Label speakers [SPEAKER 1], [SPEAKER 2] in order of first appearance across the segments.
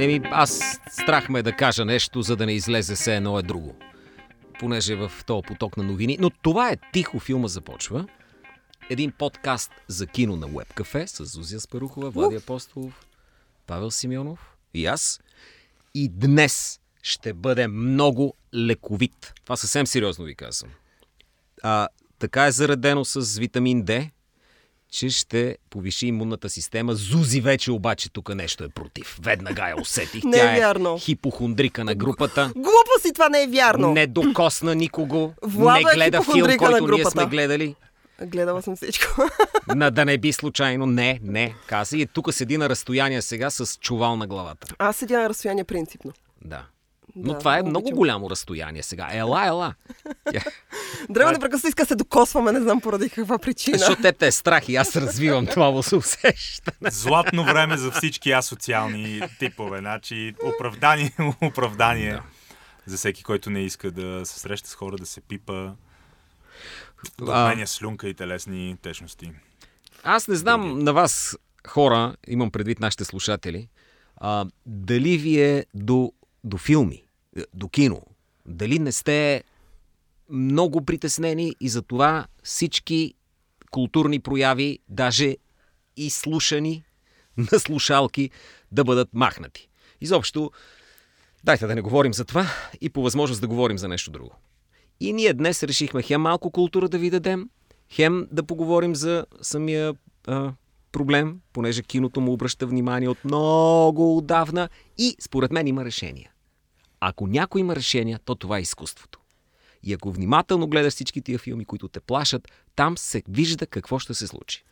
[SPEAKER 1] Еми, аз страх ме да кажа нещо, за да не излезе се едно е друго. Понеже е в този поток на новини. Но това е тихо, филма започва. Един подкаст за кино на Web Cafe с Зузия Спарухова, Влади Апостолов, Павел Симеонов и аз. И днес ще бъде много лековит. Това съвсем сериозно ви казвам. А, така е заредено с витамин D, че ще повиши имунната система. Зузи вече обаче тук нещо е против. Веднага я усетих.
[SPEAKER 2] Не е
[SPEAKER 1] Тя
[SPEAKER 2] вярно.
[SPEAKER 1] хипохондрика на групата.
[SPEAKER 2] Глупо си, това не е вярно.
[SPEAKER 1] Не докосна никого.
[SPEAKER 2] Владо
[SPEAKER 1] не
[SPEAKER 2] е
[SPEAKER 1] гледа филм,
[SPEAKER 2] хипохондрика на
[SPEAKER 1] който ние сме гледали.
[SPEAKER 2] Гледала съм всичко.
[SPEAKER 1] На да не би случайно. Не, не, каза. И тук седи на разстояние сега с чувал на главата.
[SPEAKER 2] Аз седя на разстояние принципно.
[SPEAKER 1] Да. Но
[SPEAKER 2] Да,
[SPEAKER 1] това е
[SPEAKER 2] много
[SPEAKER 1] голямо разстояние сега. Ела, ела.
[SPEAKER 2] Древо непрекъснато иска се докосваме, не знам поради каква причина.
[SPEAKER 1] Защото теб те е страх и аз развивам това усещане.
[SPEAKER 3] Златно време за всички асоциални типове. Значи, оправдание, оправдание
[SPEAKER 1] Да.
[SPEAKER 3] за всеки, който не иска да се среща с хора, да се пипа, да обменя слюнка и телесни течности.
[SPEAKER 1] Аз не знам на вас, хора, имам предвид нашите слушатели, а, дали ви е до, до филми, е, до кино, дали не сте много притеснени и за това всички културни прояви, даже и слушани на слушалки, да бъдат махнати. Изобщо, дайте да не говорим за това и по възможност да говорим за нещо друго. И ние днес решихме хем малко култура да ви дадем, хем да поговорим за самия а, проблем, понеже киното му обръща внимание от много отдавна и според мен има решения. Ако някой има решения, то това е изкуството. И ако внимателно гледаш всички тия филми, които те плашат, там се вижда какво ще се случи.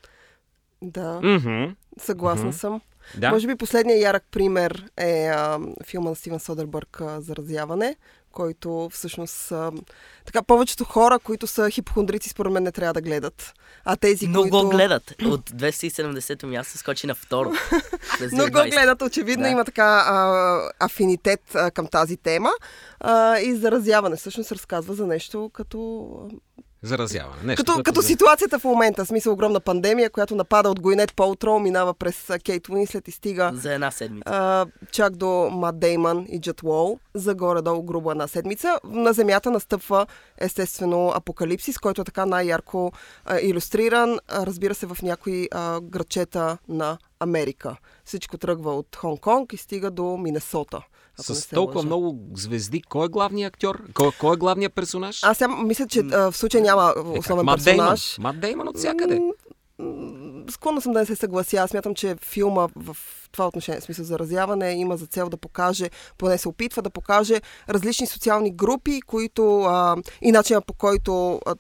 [SPEAKER 2] Да,
[SPEAKER 1] Мхм.
[SPEAKER 2] съгласна съм.
[SPEAKER 1] Да.
[SPEAKER 2] Може би последният ярък пример е а, филма на Стивен Содербърг а, Заразяване, който всъщност а, така повечето хора, които са хипохондрици, според мен не трябва да гледат. А тези,
[SPEAKER 4] Но
[SPEAKER 2] които...
[SPEAKER 4] го гледат. От 270-то място скочи на второ.
[SPEAKER 2] Но го
[SPEAKER 4] 2020.
[SPEAKER 2] гледат, очевидно
[SPEAKER 4] Да.
[SPEAKER 2] има така а, афинитет а, към тази тема. А, и заразяване всъщност разказва за нещо като
[SPEAKER 1] Заразяване. Нещо,
[SPEAKER 2] Като, като
[SPEAKER 1] за-
[SPEAKER 2] ситуацията в момента, в смисъл огромна пандемия, която напада от Гойнет Полтроу, минава през Кейт Уинслет и стига
[SPEAKER 4] За една седмица.
[SPEAKER 2] а, чак до Мат Деймън и Джет Уол за горе-долу грубо една седмица. На Земята настъпва естествено апокалипсис, който е така най-ярко а, иллюстриран, а, разбира се, в някои а, градчета на Америка. Всичко тръгва от Хонг-Конг и стига до Минесота. Ако
[SPEAKER 1] С толкова
[SPEAKER 2] лъжа.
[SPEAKER 1] много звезди, кой е главният актьор? Кой, кой е главният персонаж?
[SPEAKER 2] Аз сега мисля, че а, в случая няма
[SPEAKER 1] Е,
[SPEAKER 2] основен
[SPEAKER 1] Мат Деймън.
[SPEAKER 2] персонаж.
[SPEAKER 1] Мат Деймън от всякъде.
[SPEAKER 2] Склонна съм да не се съглася. Аз смятам, че филма в това отношение, в смисъл заразяване, има за цел да покаже, поне се опитва да покаже различни социални групи, които а, и начина по който а,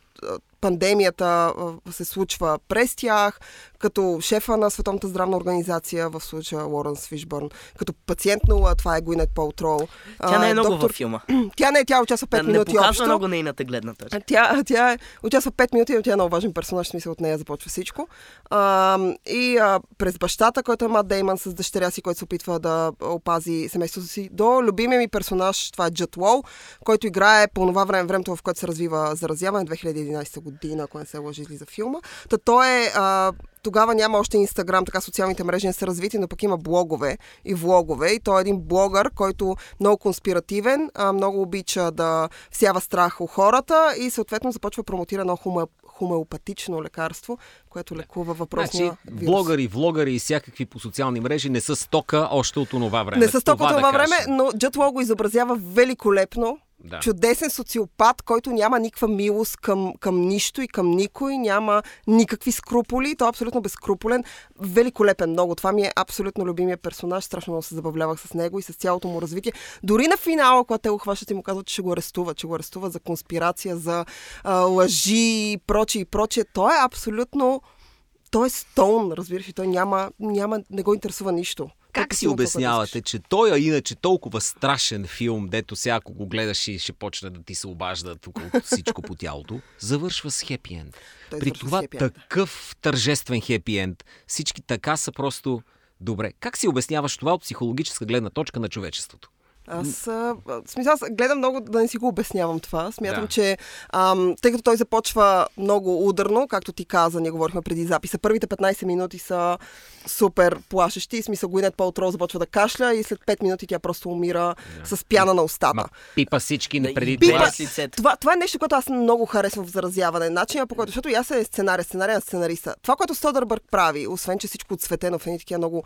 [SPEAKER 2] пандемията се случва през тях, като шефа на Световната здравна организация, в случая Лоренс Фишбърн, като пациент нула, това е Гуинет Полтрол.
[SPEAKER 4] Тя не е много
[SPEAKER 2] доктор...
[SPEAKER 4] във филма.
[SPEAKER 2] Тя не е, тя участва 5
[SPEAKER 4] Да, не
[SPEAKER 2] минути
[SPEAKER 4] показва
[SPEAKER 2] общо.
[SPEAKER 4] много нейната гледна точка.
[SPEAKER 2] Тя, тя е, участва 5 минути, но тя е много важен персонаж, в смисъл от нея започва всичко. А, и а, през бащата, който е Мат Деймън с дъщеря си, който се опитва да опази семейството си, до любимия ми персонаж, това е Джет Лоу, който играе по това време, времето, в което се развива заразяване, 2011 година, ако не се лъжи, излиза филма. Та той е... А, тогава няма още Инстаграм, така социалните мрежи не са развити, но пък има блогове и влогове. И той е един блогър, който много конспиративен, много обича да всява страх у хората и съответно започва промотира едно хуме, хомеопатично лекарство, което лекува въпросния
[SPEAKER 1] Значи,
[SPEAKER 2] вирус.
[SPEAKER 1] блогъри, влогъри и всякакви по социални мрежи не са стока още от онова време.
[SPEAKER 2] Не с толкова
[SPEAKER 1] да
[SPEAKER 2] това време,
[SPEAKER 1] кажем.
[SPEAKER 2] но Джет Лоу го изобразява великолепно.
[SPEAKER 1] Да.
[SPEAKER 2] Чудесен социопат, който няма никаква милост към, към нищо и към никой, няма никакви скруполи. Той е абсолютно безскрупулен. Великолепен много. Това ми е абсолютно любимия персонаж. Страшно много се забавлявах с него и с цялото му развитие. Дори на финала, когато те го хващат и му казват, че ще го арестуват, че го арестуват за конспирация, за а, лъжи и прочие и прочие. Той е абсолютно... Той е стоун, разбираш, и той няма, няма, не го интересува нищо.
[SPEAKER 1] Как си обяснявате, че той е иначе толкова страшен филм, дето сега ако го гледаш и ще почне да ти се обажда тук от всичко по тялото, завършва с хепи енд. При това такъв тържествен хепи енд. Всички така са просто добре. Как си обясняваш това от психологическа гледна точка на човечеството?
[SPEAKER 2] Аз, а, смисъл, аз гледам много да не си го обяснявам това. Смятам,
[SPEAKER 1] Да.
[SPEAKER 2] че ам, тъй като той започва много ударно, както ти каза, ние говорихме преди записа, първите 15 минути са супер плашещи. Смисъл, Гуинет Палтро започва да кашля и след 5 минути тя просто умира с пяна на устата.
[SPEAKER 1] Ма, пипа всички
[SPEAKER 4] Да,
[SPEAKER 1] не преди
[SPEAKER 4] пипа.
[SPEAKER 2] Това, това е нещо, което аз много харесвам в заразяване. Начина по който, защото аз е сценария, сценария на сценариста. Това, което Содърбърг прави, освен че всичко отсветено в едни такива много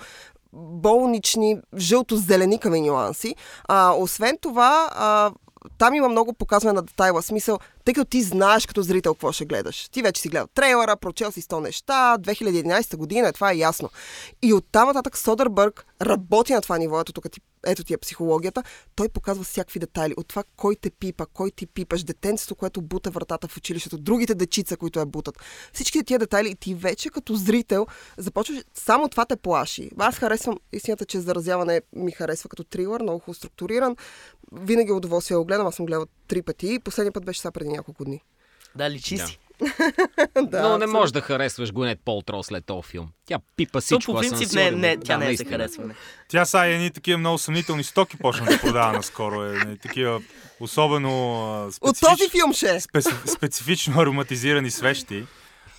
[SPEAKER 2] болнични, жълто-зеленикави нюанси, а, освен това, а, там има много показване на детайла. Смисъл, тъй като ти знаеш като зрител какво ще гледаш. Ти вече си гледал трейлера, прочел си 100 неща, 2011 година, това е ясно. И оттам нататък Содърбърг работи на това ниво, ето тук ето ти е психологията, той показва всякакви детайли. От това кой те пипа, кой ти пипаш, детенцето, което бута вратата в училището, другите дечица, които я бутат. Всички тия детайли и ти вече като зрител започваш, само това те плаши. Аз харесвам, истината, че заразяване ми харесва като трилър, много хубаво структуриран. Винаги е удоволствие да го гледам, аз съм гледал три пъти. Последния път беше сега преди няколко дни.
[SPEAKER 4] Да, личи
[SPEAKER 1] Да.
[SPEAKER 4] си.
[SPEAKER 2] да,
[SPEAKER 1] Но не можеш да харесваш Гонет Полтро след този филм. Тя пипа
[SPEAKER 4] То
[SPEAKER 1] всичко.
[SPEAKER 4] по
[SPEAKER 1] аз съм
[SPEAKER 4] принцип не, не,
[SPEAKER 1] Да,
[SPEAKER 4] тя не е
[SPEAKER 1] наистина.
[SPEAKER 4] харесване.
[SPEAKER 3] Тя са едни такива много съмнителни стоки почна да продава наскоро. Е, не, такива особено а,
[SPEAKER 2] От
[SPEAKER 3] специфич...
[SPEAKER 2] този филм ще
[SPEAKER 3] специ- специфично ароматизирани свещи.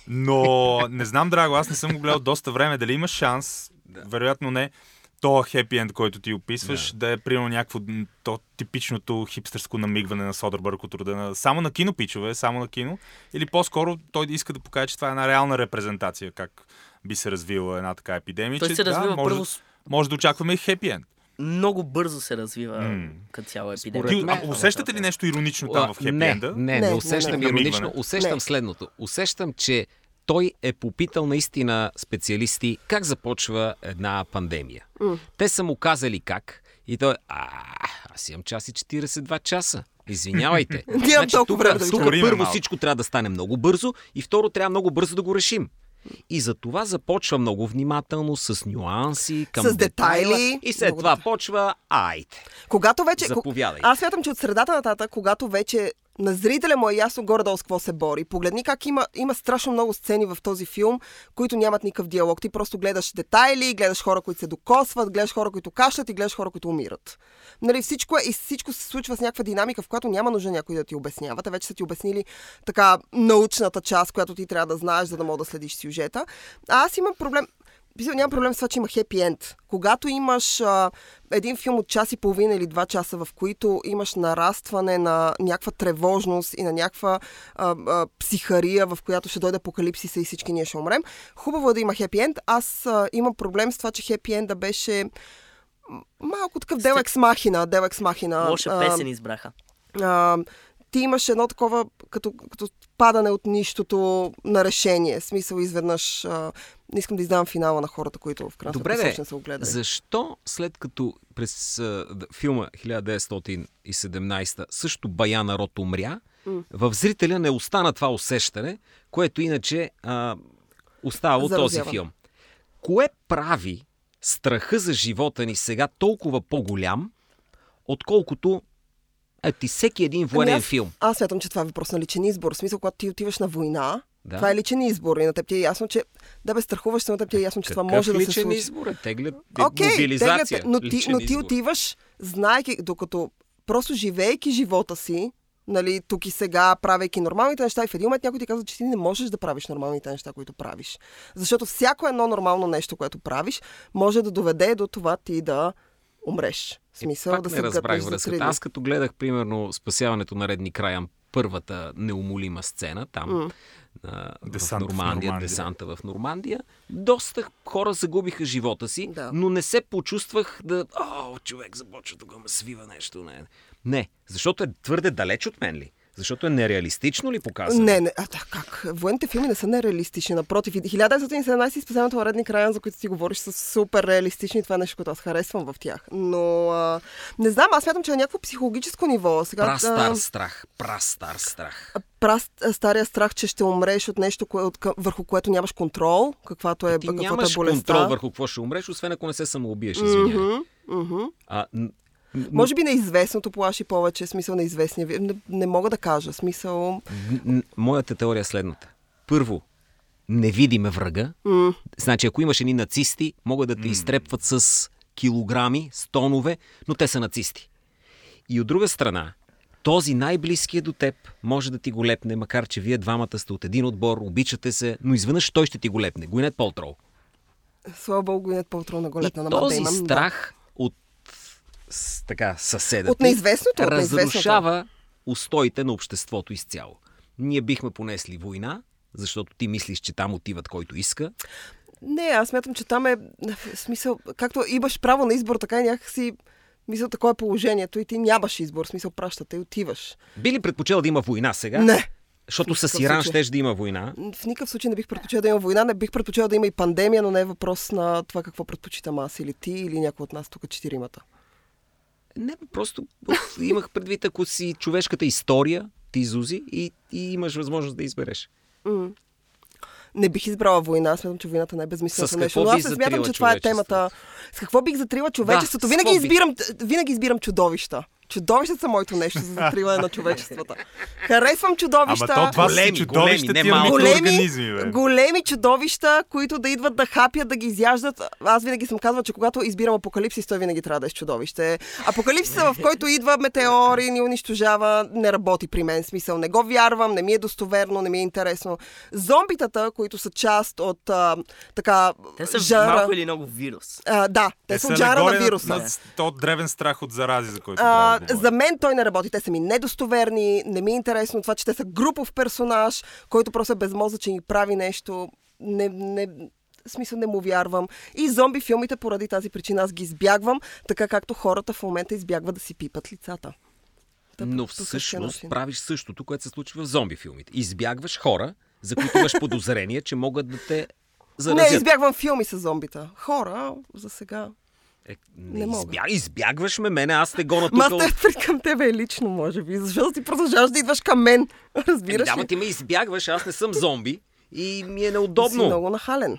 [SPEAKER 3] Но не знам, драго, аз не съм го гледал доста време. Дали има шанс, вероятно не, то хепи енд, който ти описваш, да, е примерно някакво то типичното хипстърско намигване на Содърбърг от рода на... Само на кино, пичове, само на кино. Или по-скоро той иска да покаже, че това е една реална репрезентация, как би се развила една така епидемия.
[SPEAKER 4] Той
[SPEAKER 3] че,
[SPEAKER 4] се развива
[SPEAKER 3] да, може,
[SPEAKER 4] първо
[SPEAKER 3] може да очакваме и хепи енд.
[SPEAKER 4] Много бързо се развива
[SPEAKER 3] М.
[SPEAKER 4] като цяло
[SPEAKER 1] Според
[SPEAKER 4] епидемия.
[SPEAKER 3] Ти,
[SPEAKER 1] мен-
[SPEAKER 3] а, усещате ли нещо иронично там в хепи
[SPEAKER 1] не,
[SPEAKER 3] енда?
[SPEAKER 1] не, не,
[SPEAKER 2] Не,
[SPEAKER 1] не усещам
[SPEAKER 3] не, не.
[SPEAKER 1] иронично.
[SPEAKER 3] Намигване.
[SPEAKER 1] Усещам
[SPEAKER 2] Не.
[SPEAKER 1] следното. Усещам, че той е попитал наистина специалисти как започва една пандемия. Те са му казали как и той, а, аз имам час и 42 часа. Извинявайте.
[SPEAKER 2] Толкова
[SPEAKER 1] тук,
[SPEAKER 2] да
[SPEAKER 1] тук първо
[SPEAKER 3] малко.
[SPEAKER 1] всичко трябва да стане много бързо и второ трябва много бързо да го решим. И за това започва много внимателно, с нюанси, към
[SPEAKER 2] С детайли.
[SPEAKER 1] детайла, И след
[SPEAKER 2] Много
[SPEAKER 1] това почва, айде.
[SPEAKER 2] Когато вече...
[SPEAKER 1] Заповядай.
[SPEAKER 2] Аз смятам, че от средата нататък, когато вече на зрителя му е ясно горе-долу с какво се бори. Погледни как има, има страшно много сцени в този филм, които нямат никакъв диалог. Ти просто гледаш детайли, гледаш хора, които се докосват, гледаш хора, които кашлят и гледаш хора, които умират. Нали, всичко е и всичко се случва с някаква динамика, в която няма нужда някой да ти обяснява. Те вече са ти обяснили така научната част, която ти трябва да знаеш, за да мога да следиш сюжета. А аз имам проблем. Мисля, няма проблем с това, че има хепи енд. Когато имаш а, един филм от час и половина или два часа, в които имаш нарастване на някаква тревожност и на някаква а, а, психария, в която ще дойде апокалипсиса и всички ние ще умрем, хубаво е да има хепи енд. Аз а, имам проблем с това, че хепи енда беше малко такъв делекс махина, делекс махина.
[SPEAKER 4] Лоша песен избраха.
[SPEAKER 2] а, ти имаш едно такова, като, като падане от нищото на решение. Смисъл изведнъж. А, не искам да издавам финала на хората, които в крайна
[SPEAKER 1] Добре, бе,
[SPEAKER 2] са го гледали.
[SPEAKER 1] защо след като през а, филма 1917 също бая народ умря, в зрителя не остана това усещане, което иначе а, остава от този филм. Кое прави страха за живота ни сега толкова по-голям, отколкото е ти всеки един военен
[SPEAKER 2] Ами аз,
[SPEAKER 1] филм?
[SPEAKER 2] Аз смятам, че това е въпрос на личен избор. В смисъл, когато ти отиваш на война,
[SPEAKER 1] Да.
[SPEAKER 2] това е личен избор. И на теб ти е ясно, че да бе страхуваш се, на теб ти е ясно, че това
[SPEAKER 1] Какъв
[SPEAKER 2] може да се случи.
[SPEAKER 1] избор е? Теглят
[SPEAKER 2] Окей,
[SPEAKER 1] мобилизация.
[SPEAKER 2] тегляте, но ти, но ти
[SPEAKER 1] избор.
[SPEAKER 2] отиваш, знаеки, докато просто живеейки живота си, нали, тук и сега, правейки нормалните неща, и в един момент някой ти казва, че ти не можеш да правиш нормалните неща, които правиш. Защото всяко едно нормално нещо, което правиш, може да доведе до това ти да умреш. В смисъл
[SPEAKER 1] Пак
[SPEAKER 2] да
[SPEAKER 1] не
[SPEAKER 2] се
[SPEAKER 1] разбрах
[SPEAKER 2] гътнеш за
[SPEAKER 1] връзката. Аз като гледах, примерно, спасяването на Редни Краян, първата неумолима сцена там, mm. В
[SPEAKER 3] Десант в
[SPEAKER 1] Нормандия,
[SPEAKER 3] Нормандия.
[SPEAKER 1] десанта в Нормандия, доста хора загубиха живота си,
[SPEAKER 2] Да.
[SPEAKER 1] но не се почувствах да, о, човек започва да го ме свива нещо. Не. не, защото е твърде далеч от мен ли? Защото е нереалистично ли показано?
[SPEAKER 2] Не, не, а, да, как? Военните филми не са нереалистични. Напротив, и 1917 и спасяването на Редни Краян, за които ти говориш, са супер реалистични. Това е нещо, което аз харесвам в тях. Но а, не знам, аз смятам, че на някакво психологическо ниво. Сега,
[SPEAKER 1] Прастар
[SPEAKER 2] а,
[SPEAKER 1] страх, прастар страх.
[SPEAKER 2] праст, стария страх, че ще умреш от нещо, кое, от, върху което нямаш контрол, каквато е,
[SPEAKER 1] Ти
[SPEAKER 2] каквото
[SPEAKER 1] нямаш
[SPEAKER 2] е болестта.
[SPEAKER 1] контрол върху какво ще умреш, освен ако не се самоубиеш, извинявай. А, н- н-
[SPEAKER 2] Може би неизвестното плаши повече, смисъл неизвестния. Не, не мога да кажа, смисъл...
[SPEAKER 1] Моята теория е следната. Първо, не видиме врага.
[SPEAKER 2] М-
[SPEAKER 1] Значи, ако имаш едни нацисти, могат да те изтрепват с килограми, с тонове, но те са нацисти. И от друга страна, този най-близкия до теб може да ти го лепне, макар че вие двамата сте от един отбор, обичате се, но изведнъж той ще ти го лепне. Гуинет Полтроу.
[SPEAKER 2] Слава Богу, нет по-утро на
[SPEAKER 1] И
[SPEAKER 2] голета на
[SPEAKER 1] този
[SPEAKER 2] Мат Деймън,
[SPEAKER 1] страх от с, така, съседа
[SPEAKER 2] От неизвестното, от неизвестното.
[SPEAKER 1] разрушава устоите на обществото изцяло. Ние бихме понесли война, защото ти мислиш, че там отиват който иска.
[SPEAKER 2] Не, аз смятам, че там е смисъл, както имаш право на избор, така и някакси мисля, такова е положението и ти нямаш избор, смисъл пращате и отиваш.
[SPEAKER 1] Би ли предпочел да има война сега?
[SPEAKER 2] Не,
[SPEAKER 1] Защото с Иран
[SPEAKER 2] случай.
[SPEAKER 1] щеш да има война.
[SPEAKER 2] в никакъв случай не бих предпочел да има война, не бих предпочел да има и пандемия, но не е въпрос на това какво предпочитам аз или ти, или някой от нас тук четиримата.
[SPEAKER 1] Не, просто имах предвид, ако си човешката история, ти Зузи, и, и имаш възможност да избереш.
[SPEAKER 2] М. Не бих избрала война. Смятам, че войната не е безмисленото нещо. Но аз смятам, че това е темата. С какво бих затрила човечеството?
[SPEAKER 1] с
[SPEAKER 2] винаги, избирам, винаги избирам чудовища. Чудовищата са моето нещо за затриване на човечествата. Харесвам чудовища.
[SPEAKER 3] Ама то това
[SPEAKER 1] Големи,
[SPEAKER 3] чудовища,
[SPEAKER 1] големи, не малко.
[SPEAKER 3] микроорганизми, бе.
[SPEAKER 2] големи чудовища, които да идват да хапят, да ги изяждат. Аз винаги съм казвала, че когато избирам апокалипсис, той винаги трябва да е с чудовище. Апокалипсиса, в който идва метеор и ни унищожава, не работи при мен. Смисъл, не го вярвам, не ми е достоверно, не ми е интересно. Зомбитата, които са част от а, така
[SPEAKER 4] Те са
[SPEAKER 2] жанра...
[SPEAKER 4] малко или много вирус.
[SPEAKER 2] А, да, те, са от жанра на вируса.
[SPEAKER 3] На, то древен страх от зарази, за който
[SPEAKER 2] А,
[SPEAKER 3] да
[SPEAKER 2] за мен той не работи. Те са ми недостоверни, не ми е интересно това, че те са групов персонаж, който просто е безмозъчен и прави нещо. Не, не, в смисъл не му вярвам. И зомби филмите поради тази причина аз ги избягвам, така както хората в момента избягват да си пипат лицата. Та,
[SPEAKER 1] Но всъщност правиш същото, което се случва в зомби филмите. Избягваш хора, за които имаш подозрение, че могат да те
[SPEAKER 2] Не,
[SPEAKER 1] заразят.
[SPEAKER 2] избягвам филми с зомбита. Хора, за сега.
[SPEAKER 1] Е, не,
[SPEAKER 2] Не мога.
[SPEAKER 1] избя... Избягваш ме мене, аз те гона тук.
[SPEAKER 2] Ма аз те към тебе е лично, може би. Защото ти продължаваш да идваш към мен. Разбираш
[SPEAKER 1] Да,
[SPEAKER 2] ли?
[SPEAKER 1] ма ти ме избягваш, аз не съм зомби и ми е
[SPEAKER 2] Си
[SPEAKER 1] неудобно.
[SPEAKER 2] много нахален.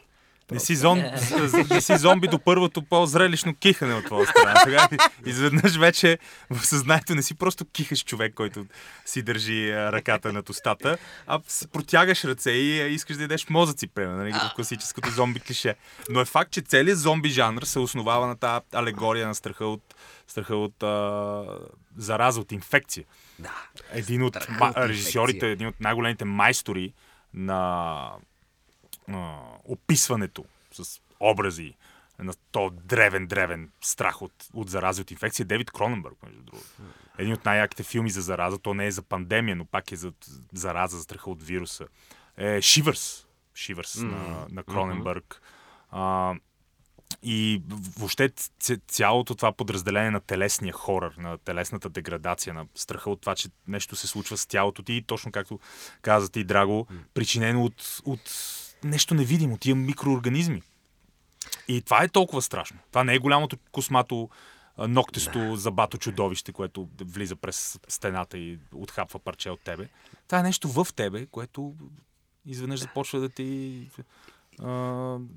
[SPEAKER 3] Не си, зом, не си зомби до първото по-зрелищно кихане от твоя страна. Сега изведнъж вече в съзнанието не си просто кихаш човек, който си държи а, ръката над устата, а протягаш ръце и а, искаш да ядеш мозъци, примерно, нали, като класическото зомби клише. Но е факт, че целият зомби жанр се основава на тази алегория на страха от, страха от а, зараза, от инфекция.
[SPEAKER 1] Да.
[SPEAKER 3] Един от
[SPEAKER 1] от
[SPEAKER 3] режисьорите, един от най-големите майстори на а, описването с образи на то древен, древен страх от, от зарази от инфекция. Девид Кроненбърг, между другото. Един от най-яките филми за зараза. То не е за пандемия, но пак е за зараза, за страха от вируса. Е Шивърс. Шивърс на, на Кроненбърг. А, и въобще цялото това подразделение на телесния хорър, на телесната деградация, на страха от това, че нещо се случва с тялото ти, и точно както каза ти, Драго, причинено от, от нещо невидимо, тия микроорганизми. И това е толкова страшно. Това не е голямото космато ноктесто забато чудовище, което влиза през стената и отхапва парче от тебе. Това е нещо в тебе, което изведнъж започва да ти а,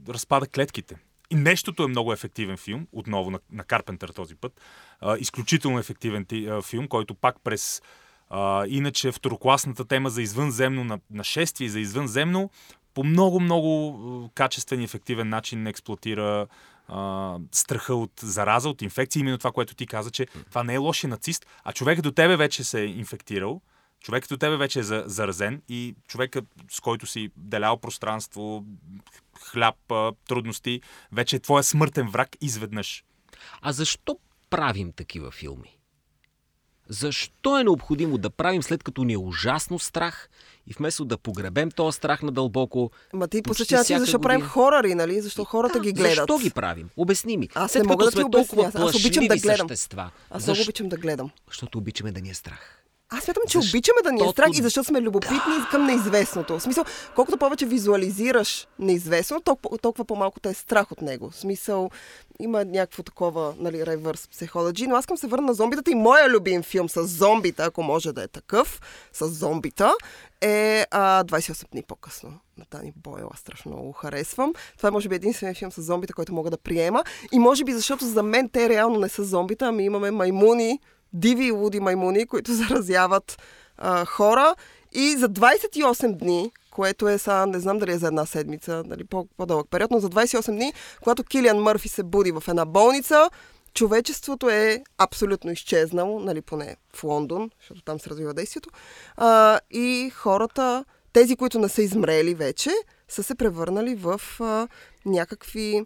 [SPEAKER 3] разпада клетките. И нещото е много ефективен филм, отново на, на Карпентър този път. А, изключително ефективен ти, а, филм, който пак през а, иначе второкласната тема за извънземно на- нашествие за извънземно по много-много а, качествен и ефективен начин експлуатира а, страха от зараза, от инфекция. Именно това, което ти каза, че това не е лошия нацист, а човекът до тебе вече се е инфектирал, човекът до тебе вече е за- заразен и човекът, с който си делял пространство, хляб, трудности, вече е твоя смъртен враг изведнъж.
[SPEAKER 1] А защо правим такива филми? Защо е необходимо да правим след като ни е ужасно страх и вместо да погребем този страх надълбоко?
[SPEAKER 2] Ма ти по
[SPEAKER 1] почти
[SPEAKER 2] същия начин,
[SPEAKER 1] всяка
[SPEAKER 2] защо правим
[SPEAKER 1] година-
[SPEAKER 2] хорари, нали? Защо хората
[SPEAKER 1] Да,
[SPEAKER 2] ги гледат?
[SPEAKER 1] Защо ги правим? Обясни ми.
[SPEAKER 2] Аз
[SPEAKER 1] след
[SPEAKER 2] не мога да ти обясня. Аз обичам да гледам.
[SPEAKER 1] същества.
[SPEAKER 2] Аз
[SPEAKER 1] защо?
[SPEAKER 2] обичам да гледам.
[SPEAKER 1] Защото обичаме да ни е страх.
[SPEAKER 2] Аз смятам, че
[SPEAKER 1] Защото-
[SPEAKER 2] обичаме да ни е страх и защото сме любопитни към неизвестното. В смисъл, колкото повече визуализираш неизвестно, толкова, толкова по-малко те е страх от него. В смисъл, има някакво такова, нали, reverse psychology, но аз искам се върна на зомбитата и моя любим филм с зомбита, ако може да е такъв, с зомбита, е а, 28 дни по-късно. На Тани Бойла страшно много харесвам. Това е може би единствения филм с зомбита, който мога да приема. И може би защото за мен те реално не са зомбита, ами имаме маймуни, диви и луди маймуни, които заразяват а, хора. И за 28 дни, което е сега, не знам дали е за една седмица, нали, по- по-дълъг период, но за 28 дни, когато Килиан Мърфи се буди в една болница, човечеството е абсолютно изчезнало, нали, поне в Лондон, защото там се развива действието. А, и хората, тези, които не са измрели вече, са се превърнали в а, някакви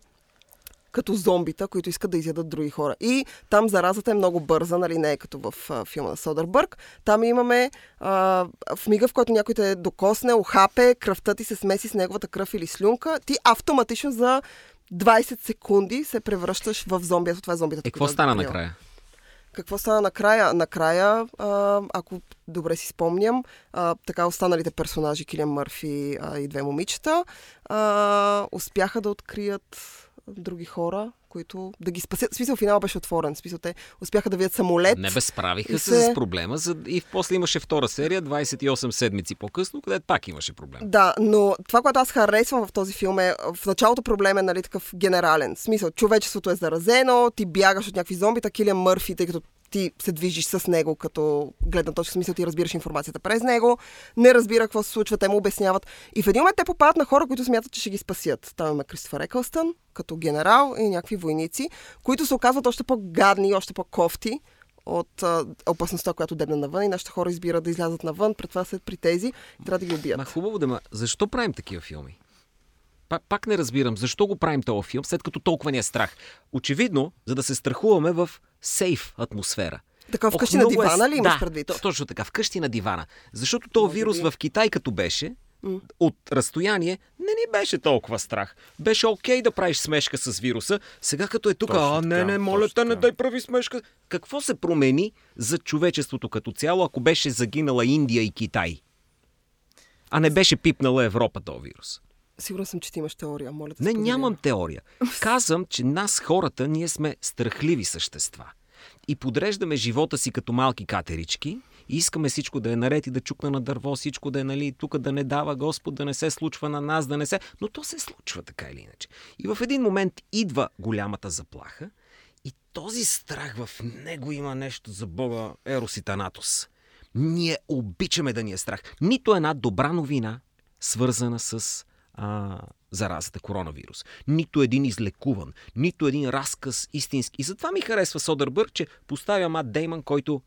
[SPEAKER 2] като зомбита, които искат да изядат други хора. И там заразата е много бърза, нали, не е като в а, филма на Содърбърг. Там имаме а, в мига, в който някой те докосне, охапе, кръвта ти се смеси с неговата кръв или слюнка, ти автоматично за 20 секунди се превръщаш в зомби. Ето това е зомбитата.
[SPEAKER 1] Е, какво стана
[SPEAKER 2] е приела.
[SPEAKER 1] накрая?
[SPEAKER 2] Какво стана накрая? Накрая, а, ако добре си спомням, а, така останалите персонажи, Килиан Мърфи а, и две момичета, а, успяха да открият други хора, които да ги спасят. В смисъл, финал беше отворен. В смисъл, те успяха да видят самолет.
[SPEAKER 1] Не бе, справиха се
[SPEAKER 2] се-
[SPEAKER 1] с проблема за... и после имаше втора серия, 28 седмици по-късно, където пак имаше проблем.
[SPEAKER 2] Да, но това, което аз харесвам в този филм е, в началото проблем е нали, такъв генерален. В смисъл, човечеството е заразено, ти бягаш от някакви зомбита, Килиан Мърфи, тъй като ти се движиш с него като гледна точка, в смисъл ти разбираш информацията през него, не разбира какво се случва, те му обясняват. И в един момент те попадат на хора, които смятат, че ще ги спасят. Там има Кристофър Екълстън, като генерал и някакви войници, които се оказват още по-гадни и още по-кофти от а, опасността, която дебна навън и нашите хора избират да излязат навън, пред това след при тези и трябва да ги убият.
[SPEAKER 1] Ма хубаво да ма... Защо правим такива филми? Пак, пак не разбирам, защо го правим този филм, след като толкова ни е страх. Очевидно, за да се страхуваме в сейф атмосфера.
[SPEAKER 2] Така
[SPEAKER 1] Ох,
[SPEAKER 2] вкъщи на
[SPEAKER 1] е
[SPEAKER 2] дивана
[SPEAKER 1] с-
[SPEAKER 2] ли имаш
[SPEAKER 1] да,
[SPEAKER 2] предвид?
[SPEAKER 1] то- точно така, вкъщи на дивана. Защото този вирус в Китай, като беше, от разстояние, не ни беше толкова страх. Беше окей да правиш смешка с вируса. Сега като е тук, а не, не, моля те, не дай прави смешка. Какво се промени за човечеството като цяло, ако беше загинала Индия и Китай? А не беше пипнала Европа този вирус.
[SPEAKER 2] Сигурна съм, че ти имаш теория. Моля те.
[SPEAKER 1] Не,
[SPEAKER 2] сподели.
[SPEAKER 1] нямам теория. Казвам, че нас хората, ние сме страхливи същества. И подреждаме живота си като малки катерички и искаме всичко да е наред и да чукна на дърво, всичко да е нали, тук да не дава Господ, да не се случва на нас, да не се... Но то се случва така или иначе. И в един момент идва голямата заплаха и този страх в него има нещо за Бога Ерос и Танатос. Ние обичаме да ни е страх. Нито една добра новина, свързана с а, заразата коронавирус. Нито един излекуван, нито един разказ истински. И затова ми харесва Содърбърг, че поставя Мат Дейман, който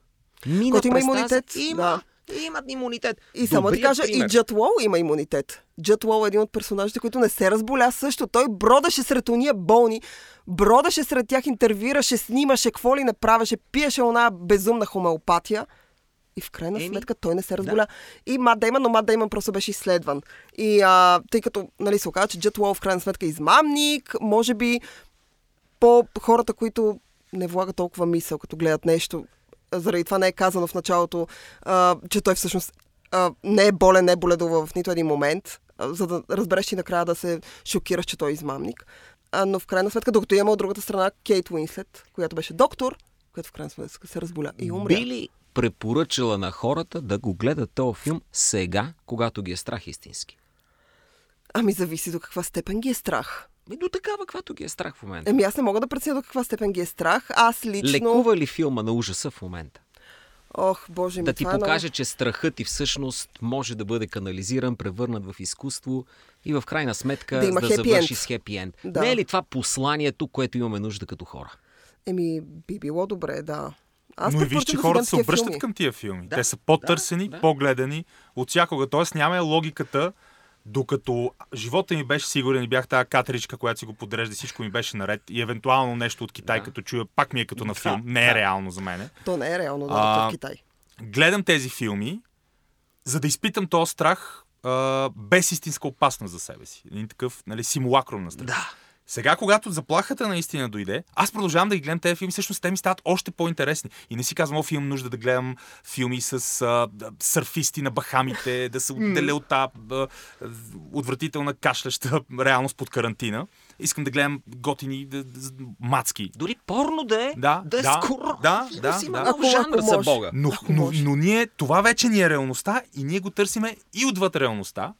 [SPEAKER 1] мина
[SPEAKER 2] Който има имунитет,
[SPEAKER 1] Тази... Има,
[SPEAKER 2] да.
[SPEAKER 1] имат имунитет.
[SPEAKER 2] И само да ти кажа,
[SPEAKER 1] пример.
[SPEAKER 2] и Джет Лоу има имунитет. Джет Лоу е един от персонажите, които не се разболя също. Той бродаше сред уния болни, бродаше сред тях, интервюираше, снимаше, какво ли не правеше, пиеше она безумна хомеопатия. И в крайна
[SPEAKER 1] Еми,
[SPEAKER 2] сметка той не се разболя. И Мат Дейман, но Мат Дейман просто беше изследван. И а, тъй като нали, се оказа, че Джет Лоу в крайна сметка е измамник, може би по хората, които не влагат толкова мисъл, като гледат нещо, заради това не е казано в началото, а, че той всъщност а, не е болен, не е боледувал в нито един момент, а, за да разбереш и накрая да се шокираш, че той е измамник. А, но в крайна сметка, докато има от другата страна Кейт Уинслет, която беше доктор, която в крайна сметка се разболя и умря.
[SPEAKER 1] Би ли препоръчала на хората да го гледат този филм сега, когато ги е страх истински?
[SPEAKER 2] Ами зависи до каква степен ги е страх.
[SPEAKER 1] И до такава, каквато ги е страх в момента.
[SPEAKER 2] Еми аз не мога да преценя до каква степен ги е страх. Аз лично...
[SPEAKER 1] Лекува ли филма на ужаса в момента?
[SPEAKER 2] Ох, боже ми,
[SPEAKER 1] да ти
[SPEAKER 2] е
[SPEAKER 1] покаже, че страхът ти всъщност може да бъде канализиран, превърнат в изкуство и в крайна сметка
[SPEAKER 2] Да има
[SPEAKER 1] да завърши
[SPEAKER 2] end.
[SPEAKER 1] с хепи енд.
[SPEAKER 2] Да.
[SPEAKER 1] Не е ли това посланието, което имаме нужда като хора?
[SPEAKER 2] Еми, би било добре, да. Аз
[SPEAKER 3] Но и виж, че
[SPEAKER 2] да
[SPEAKER 3] хората се обръщат
[SPEAKER 2] филми.
[SPEAKER 3] към тия филми.
[SPEAKER 1] Да,
[SPEAKER 3] Те са по-търсени,
[SPEAKER 1] да, да.
[SPEAKER 3] по-гледани от всякога. Тоест няма логиката, докато живота ми беше сигурен и бях тази катеричка, която си го подрежда, всичко ми беше наред и евентуално нещо от Китай,
[SPEAKER 1] Да.
[SPEAKER 3] като чуя, пак ми е като на
[SPEAKER 1] Да,
[SPEAKER 3] филм. Не е
[SPEAKER 1] да.
[SPEAKER 3] реално за мене.
[SPEAKER 2] То не е реално да
[SPEAKER 3] А,
[SPEAKER 2] в Китай.
[SPEAKER 3] Гледам тези филми, за да изпитам този страх а, без истинска опасност за себе си. Един такъв нали, симулакрум на страх.
[SPEAKER 1] Да.
[SPEAKER 3] Сега, когато заплахата наистина дойде, аз продължавам да ги гледам тези филми, всъщност те ми стават още по-интересни. И не си казвам, о, филм нужда да гледам филми с а, да, сърфисти на Бахамите, да се отделя от тази отвратителна кашляща реалност под карантина. Искам да гледам готини да, да, мацки.
[SPEAKER 1] Дори порно да е,
[SPEAKER 3] Да,
[SPEAKER 1] да е
[SPEAKER 3] да,
[SPEAKER 1] скоро.
[SPEAKER 3] да, да, да.
[SPEAKER 1] нов
[SPEAKER 2] Ако-
[SPEAKER 1] жанр
[SPEAKER 2] ако
[SPEAKER 1] за
[SPEAKER 2] може.
[SPEAKER 1] Бога.
[SPEAKER 3] Но, но, но ние, това вече ни е реалността и ние го търсиме и отвъд реалността,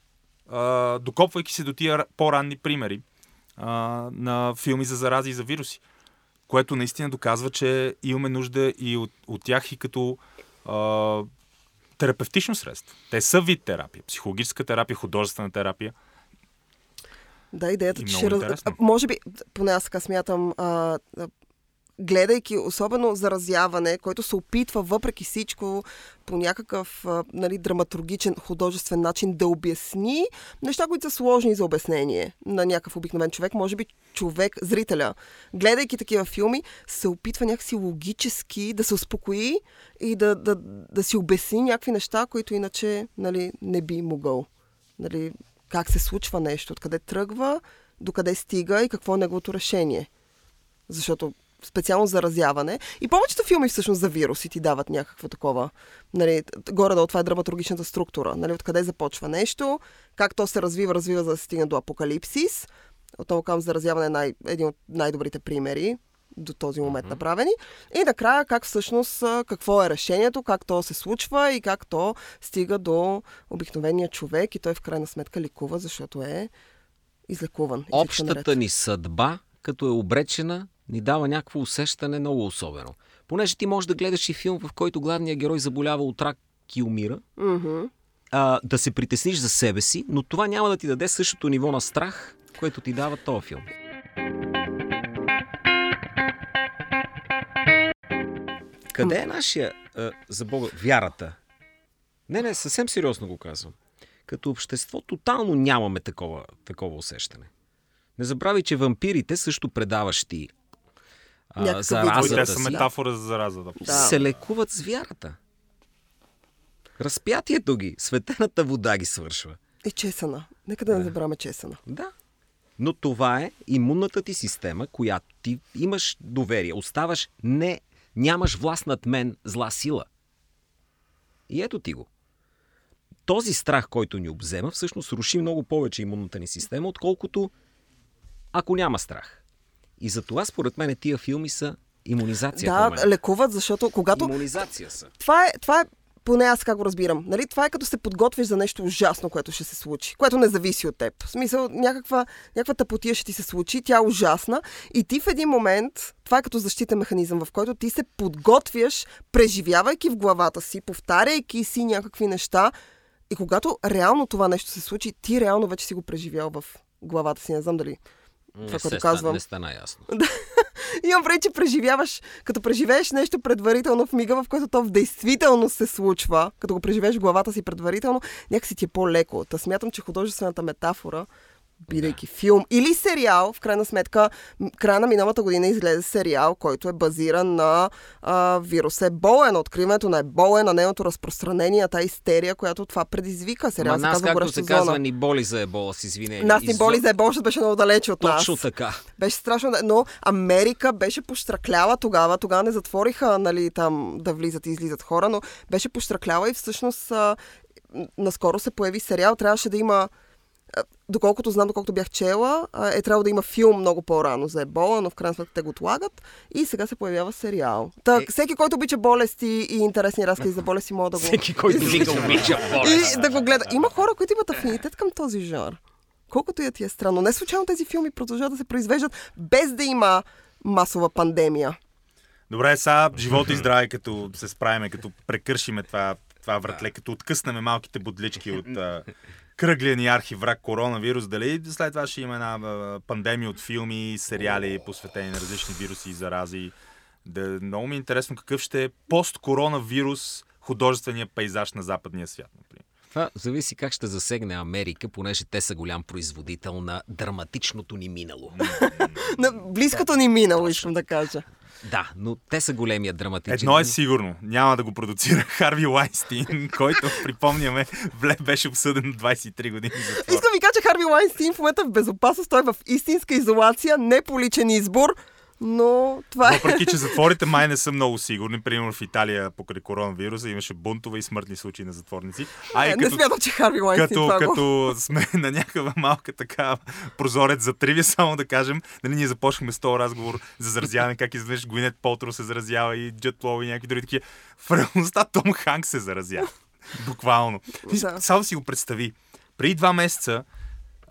[SPEAKER 3] а, докопвайки се до тия ра- по-ранни примери а, на филми за зарази и за вируси. Което наистина доказва, че имаме нужда и от, от тях и като а, терапевтично средство. Те са вид терапия. Психологическа терапия, художествена терапия.
[SPEAKER 2] Да, идеята,
[SPEAKER 3] И
[SPEAKER 2] че ще... Раз... Може би, поне аз така смятам, а, гледайки особено заразяване, който се опитва въпреки всичко по някакъв нали, драматургичен, художествен начин да обясни неща, които са сложни за обяснение на някакъв обикновен човек. Може би човек, зрителя, гледайки такива филми, се опитва някакси логически да се успокои и да, да, да си обясни някакви неща, които иначе нали, не би могъл. Нали, как се случва нещо, откъде тръгва, докъде стига и какво е неговото решение. Защото специално заразяване. И повечето филми всъщност за вируси ти дават някакво такова. Нали, горе да това е драматургичната структура. Нали, откъде започва нещо, как то се развива, развива за да стигне до апокалипсис. Отново към заразяване е най- един от най-добрите примери до този момент mm-hmm. направени. И накрая как всъщност, какво е решението, как то се случва и как то стига до обикновения човек и той в крайна сметка ликува, защото е излекуван.
[SPEAKER 1] Общата ни съдба, като е обречена, ни дава някакво усещане много особено. Понеже ти можеш да гледаш и филм, в който главният герой заболява от рак и умира,
[SPEAKER 2] mm-hmm.
[SPEAKER 1] а, да се притесниш за себе си, но това няма да ти даде същото ниво на страх, което ти дава този филм. Къде е нашия, а, за Бога, вярата? Не, не, съвсем сериозно го казвам. Като общество тотално нямаме такова, такова усещане. Не забравяй, че вампирите, също предаващи а, заразата
[SPEAKER 3] Те са метафора за заразата.
[SPEAKER 1] Да. Се лекуват с вярата. Разпятието ги, светената вода ги свършва.
[SPEAKER 2] И чесана. Нека да не забравяме чесана.
[SPEAKER 1] Да. Но това е имунната ти система, която ти имаш доверие. Оставаш не, нямаш власт над мен, зла сила. И ето ти го. Този страх, който ни обзема, всъщност руши много повече имунната ни система, отколкото ако няма страх. И за това, според мен, тия филми са иммунизация.
[SPEAKER 2] Да, лекуват, защото когато...
[SPEAKER 1] Имунизация са.
[SPEAKER 2] Това е, това е поне аз как го разбирам. Нали? Това е като се подготвиш за нещо ужасно, което ще се случи, което не зависи от теб. В смисъл, някаква, някаква тъпотия ще ти се случи, тя е ужасна и ти в един момент, това е като защитен механизъм, в който ти се подготвяш, преживявайки в главата си, повтаряйки си някакви неща и когато реално това нещо се случи, ти реално вече си го преживял в главата си. Не знам дали
[SPEAKER 1] това, което казвам. Не стана ясно.
[SPEAKER 2] Имам преди, че преживяваш, като преживееш нещо предварително в мига, в който то в действителност се случва, като го преживееш главата си предварително, някакси ти е по-леко. Та смятам, че художествената метафора бидейки филм или сериал. В крайна сметка, края на миналата година излезе сериал, който е базиран на а, вирус Ебола, на откриването на Ебола, на нейното разпространение, тази истерия, която това предизвика. Сериал
[SPEAKER 1] Ма нас, както се зона. казва, ни боли за Ебола, с извинение.
[SPEAKER 2] Нас ни боли за Ебола, защото беше много далече от нас.
[SPEAKER 1] Точно така.
[SPEAKER 2] Беше страшно, но Америка беше пощракляла тогава. Тогава не затвориха нали, там да влизат и излизат хора, но беше пощракляла и всъщност а, наскоро се появи сериал. Трябваше да има доколкото знам, доколкото бях чела, е трябвало да има филм много по-рано за ебола, но в крайна сметка те го отлагат и сега се появява сериал. Так, е... всеки, който обича болести и интересни разкази за болести, може да го...
[SPEAKER 1] Всеки, който обича болести.
[SPEAKER 2] И да го гледа. Има хора, които имат афинитет към този жанр. Колкото и да ти е странно. Не случайно тези филми продължават да се произвеждат без да има масова пандемия.
[SPEAKER 3] Добре, сега живота и здраве, като се справиме, като прекършиме това, това вратле, като откъснеме малките бодлички от кръглия ни архиврак коронавирус, дали след това ще има една пандемия от филми, сериали, посветени на различни вируси и зарази. Да, много ми е интересно какъв ще е пост-коронавирус художествения пейзаж на западния свят, например.
[SPEAKER 1] Това зависи как ще засегне Америка, понеже те са голям производител на драматичното ни минало.
[SPEAKER 2] на близкото ни минало, искам да кажа.
[SPEAKER 1] Да, но те са големия драматичен.
[SPEAKER 3] Едно е сигурно. Няма да го продуцира Харви Лайнстин, който, припомняме, беше обсъден 23 години затвор.
[SPEAKER 2] Искам ви кажа, че Харви Лайнстин в момента в безопасност. Той е в истинска изолация, не по личен избор но това
[SPEAKER 3] е. Въпреки, че затворите май не са много сигурни. Примерно в Италия покрай коронавируса имаше бунтове и смъртни случаи на затворници.
[SPEAKER 2] А не, като, не смятам, че Харви Лайнстин
[SPEAKER 3] като, това като сме на някаква малка така прозорец за тривия, само да кажем, нали, ние започнахме с този разговор за заразяване, как изведнъж Гуинет Полтро се заразява и Джет Лоу и някакви други такива. В реалността Том Ханк се заразява. Буквално. Да. Само си го представи. Преди два месеца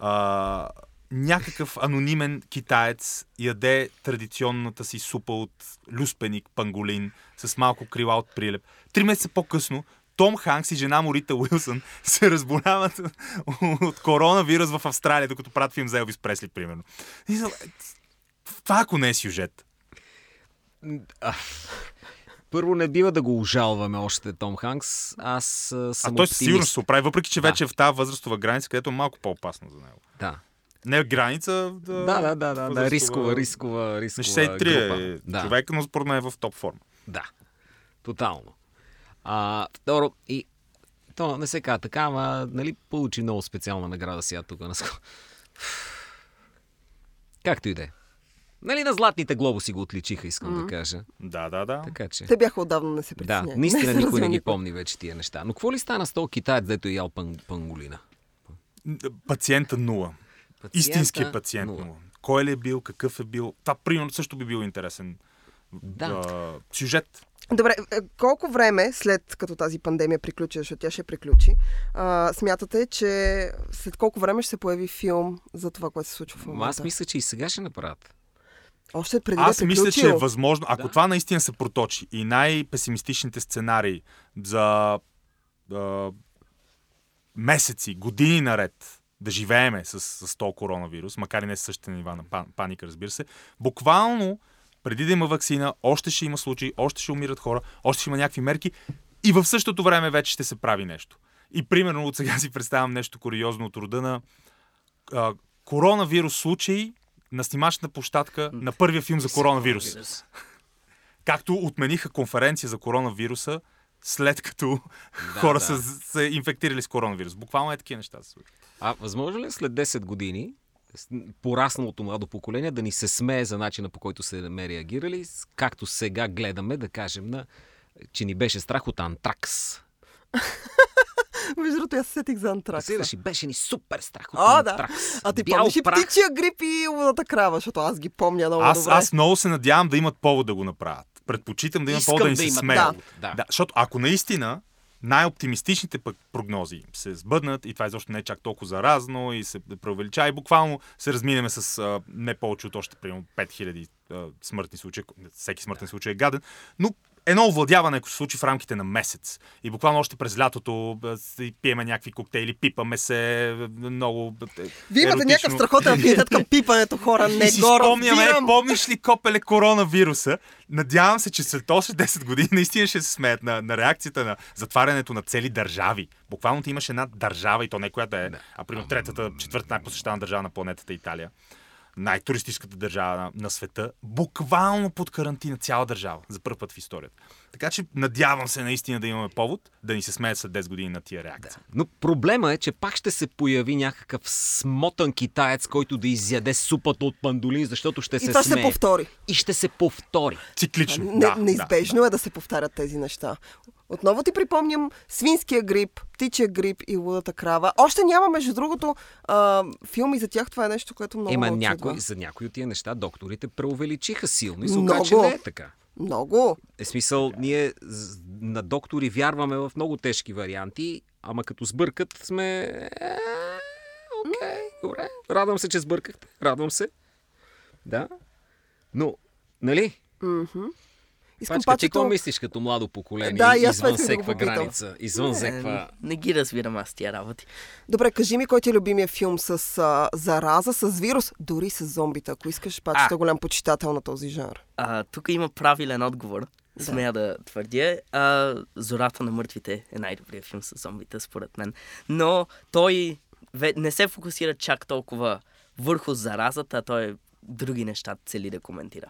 [SPEAKER 3] а, някакъв анонимен китаец яде традиционната си супа от люспеник, панголин, с малко крила от прилеп. Три месеца по-късно том Ханкс и жена му Рита Уилсън се разболяват от коронавирус в Австралия, докато правят филм за Елвис Пресли, примерно. Това ако не е сюжет.
[SPEAKER 1] Първо не бива да го ожалваме още Том Ханкс. Аз съм
[SPEAKER 3] А той
[SPEAKER 1] оптимист.
[SPEAKER 3] сигурност се оправи, въпреки че
[SPEAKER 1] Да.
[SPEAKER 3] вече е в тази възрастова граница, където е малко по-опасно за него.
[SPEAKER 1] Да.
[SPEAKER 3] Не е граница, да,
[SPEAKER 1] Да, да, да, да, да, рискова, рискова, рискова
[SPEAKER 3] 63
[SPEAKER 1] група.
[SPEAKER 3] е
[SPEAKER 1] да.
[SPEAKER 3] човек, но според мен е в топ форма.
[SPEAKER 1] Да, тотално. А, второ, и то не се казва така, ама нали, получи много специална награда сега тук на ско- Както и да е. Нали на златните глобуси го отличиха, искам да кажа.
[SPEAKER 3] Да, да, да.
[SPEAKER 1] Така че.
[SPEAKER 2] Те бяха отдавна не се
[SPEAKER 1] Да,
[SPEAKER 2] притесняват.
[SPEAKER 1] наистина
[SPEAKER 2] се
[SPEAKER 1] никой не ги помни вече тия неща. Но какво ли стана с този китаец, дето е ял пан, панголина?
[SPEAKER 3] Пациента нула.
[SPEAKER 1] Пациента
[SPEAKER 3] Истинският пациент
[SPEAKER 1] нула.
[SPEAKER 3] нула. Кой ли е бил, какъв е бил. Това, примерно, също би бил интересен
[SPEAKER 1] Да.
[SPEAKER 3] а, сюжет.
[SPEAKER 2] Добре, е, колко време след като тази пандемия приключи, защото тя ще приключи, а, смятате, че след колко време ще се появи филм за това, което се случва в момента?
[SPEAKER 1] аз мисля, че и сега ще направят.
[SPEAKER 2] Още преди
[SPEAKER 3] Аз
[SPEAKER 2] да
[SPEAKER 3] мисля, че е възможно, ако
[SPEAKER 1] Да.
[SPEAKER 3] това наистина се проточи и най-песимистичните сценарии за а, месеци, години наред да живееме с, с този коронавирус, макар и не с същите нива на пан, паника, разбира се, буквално преди да има вакцина, още ще има случаи, още ще умират хора, още ще има някакви мерки и в същото време вече ще се прави нещо. И примерно от сега си представям нещо куриозно от рода на а, коронавирус случаи на снимачна площадка на първия филм за коронавирус. Както отмениха конференция за коронавируса, след като
[SPEAKER 1] Да,
[SPEAKER 3] хора
[SPEAKER 1] да.
[SPEAKER 3] са се инфектирали с коронавирус. Буквално е такива неща се случват.
[SPEAKER 1] А възможно ли е след 10 години порасналото младо поколение да ни се смее за начина по който се ме реагирали, както сега гледаме, да кажем, на, че ни беше страх от антракс.
[SPEAKER 2] Между другото, аз се сетих за антракса.
[SPEAKER 1] Разбираш, и беше ни супер страх от
[SPEAKER 2] О, да.
[SPEAKER 1] антракс.
[SPEAKER 2] А ти
[SPEAKER 1] Бял
[SPEAKER 2] помниш и птичия грип и луната крава, защото аз ги помня много
[SPEAKER 3] Аз,
[SPEAKER 2] добре.
[SPEAKER 3] аз много се надявам да имат повод да го направят. Предпочитам да
[SPEAKER 1] Искам
[SPEAKER 3] повод да
[SPEAKER 1] да
[SPEAKER 3] се
[SPEAKER 1] да. Да.
[SPEAKER 3] Да, защото ако наистина най-оптимистичните пък прогнози се сбъднат и това изобщо не е чак толкова заразно и се преувеличава и буквално се разминеме с а, не повече от още примерно 5000 а, смъртни случаи. Всеки смъртен случай е гаден, но едно овладяване, ако се случи в рамките на месец и буквално още през лятото пиеме някакви коктейли, пипаме се много е,
[SPEAKER 2] Вие имате
[SPEAKER 3] еротично.
[SPEAKER 2] някакъв страхотен афинитет към пипането, хора. Не
[SPEAKER 3] и си спомняме,
[SPEAKER 2] разбирам.
[SPEAKER 3] помниш ли копеле коронавируса? Надявам се, че след още 10 години наистина ще се смеят на, на реакцията на затварянето на цели държави. Буквално ти имаш една държава и то не която е, а примерно третата, четвърта най-посещавана държава на планетата Италия. Най-туристическата държава на, на света. Буквално под карантина цяла държава. За първ път в историята. Така че надявам се наистина да имаме повод да ни се смеят след 10 години на тия реакции.
[SPEAKER 1] Но проблема е, че пак ще се появи някакъв смотан китаец, който да изяде супата от пандолин, защото ще
[SPEAKER 2] И
[SPEAKER 1] се
[SPEAKER 2] това ще се
[SPEAKER 1] смее.
[SPEAKER 2] повтори.
[SPEAKER 1] И ще се повтори.
[SPEAKER 3] Циклично.
[SPEAKER 2] Не,
[SPEAKER 3] да,
[SPEAKER 2] неизбежно е да се повтарят тези неща. Отново ти припомням свинския грип, птичия грип и лудата крава. Още няма, между другото, а, филми за тях. Това е нещо, което много
[SPEAKER 1] Ема някой, за някои от тия неща докторите преувеличиха силно и се оказа, че не е така.
[SPEAKER 2] Много.
[SPEAKER 1] Е смисъл, ние на доктори вярваме в много тежки варианти, ама като сбъркат сме... е, Окей, добре. Радвам се, че сбъркахте. Радвам се. Да. Но, нали?
[SPEAKER 2] Мгм. Искам
[SPEAKER 1] Пачка, ти какво
[SPEAKER 2] пачето...
[SPEAKER 1] мислиш като младо поколение?
[SPEAKER 2] Да, и аз това
[SPEAKER 1] извън
[SPEAKER 2] да
[SPEAKER 1] всеква
[SPEAKER 2] попитам.
[SPEAKER 1] граница. Извън
[SPEAKER 4] Не,
[SPEAKER 1] всеква...
[SPEAKER 4] не ги разбирам аз тия работи.
[SPEAKER 2] Добре, кажи ми кой ти е любимия филм с а, зараза, с вирус, дори с зомбита. Ако искаш, пачето
[SPEAKER 4] А.
[SPEAKER 2] голям почитател на този жанр.
[SPEAKER 4] А, тук има правилен отговор. Смея да твърдя. А, Зората на мъртвите е най-добрият филм с зомбите, според мен. Но той не се фокусира чак толкова върху заразата, а той други неща цели да коментира.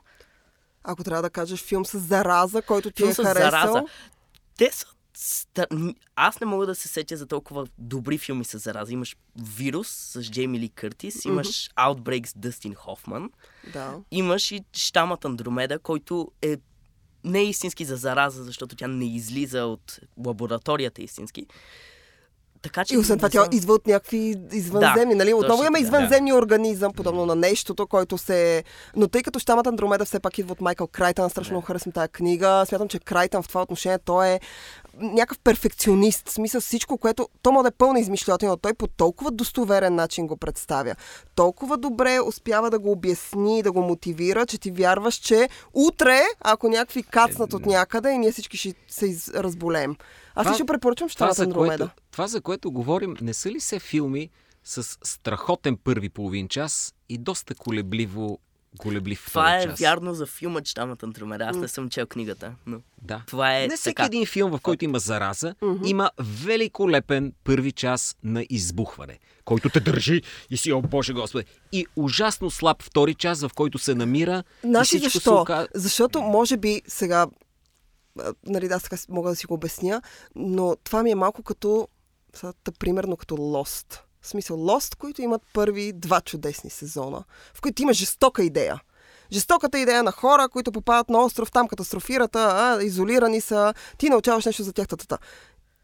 [SPEAKER 2] Ако трябва да кажеш филм с зараза, който ти
[SPEAKER 4] Филм
[SPEAKER 2] е
[SPEAKER 4] с
[SPEAKER 2] харесал...
[SPEAKER 4] зараза. Те са... ста- н- Аз не мога да се сетя за толкова добри филми с зараза. Имаш Вирус с Джейми Ли Къртис, имаш Outbreak с Дъстин Хофман,
[SPEAKER 2] Да.
[SPEAKER 4] имаш и Штамът Андромеда, който е не е истински за зараза, защото тя не излиза от лабораторията истински. Така че
[SPEAKER 2] И освен това, тя идва от някакви извънземни, нали? Отново
[SPEAKER 4] точно
[SPEAKER 2] имаме извънземни организъм, подобно на нещото, който се... Но тъй като щамът Андромеда все пак идва от Майкъл Крайтън, страшно много харесвам тази книга. Смятам, че Крайтън в това отношение той е някакъв перфекционист. В смисъл всичко, което... То може да е пълна измишлятина, но той по толкова достоверен начин го представя. Толкова добре успява да го обясни, да го мотивира, че ти вярваш, че утре, ако някакви кацнат от някъде, и ние всички ще се разболеем. Аз
[SPEAKER 1] Това-
[SPEAKER 2] лично препоръчвам
[SPEAKER 1] за,
[SPEAKER 2] Андромеда.
[SPEAKER 1] което, това, за което говорим, не са ли се филми с страхотен първи половин час и доста колебливо колеблив
[SPEAKER 4] Това
[SPEAKER 1] втори
[SPEAKER 4] е
[SPEAKER 1] час.
[SPEAKER 4] вярно за филма Читамата Андромеда. Аз не съм чел книгата, но
[SPEAKER 1] Да.
[SPEAKER 4] това е
[SPEAKER 1] Не всеки
[SPEAKER 4] така.
[SPEAKER 1] един филм, в който има зараза, има великолепен първи час на избухване, който те държи и си, о Боже Господи, и ужасно слаб втори час, в който се намира
[SPEAKER 2] Знаеш
[SPEAKER 1] и
[SPEAKER 2] ли
[SPEAKER 1] всичко се
[SPEAKER 2] защо?
[SPEAKER 1] ока...
[SPEAKER 2] Защото, може би, сега, нали, аз така мога да си го обясня, но това ми е малко като, примерно като Lost. В смисъл, Lost, които имат първи два чудесни сезона, в които има жестока идея. Жестоката идея на хора, които попадат на остров, там катастрофират, а, изолирани са, ти научаваш нещо за тях, тата.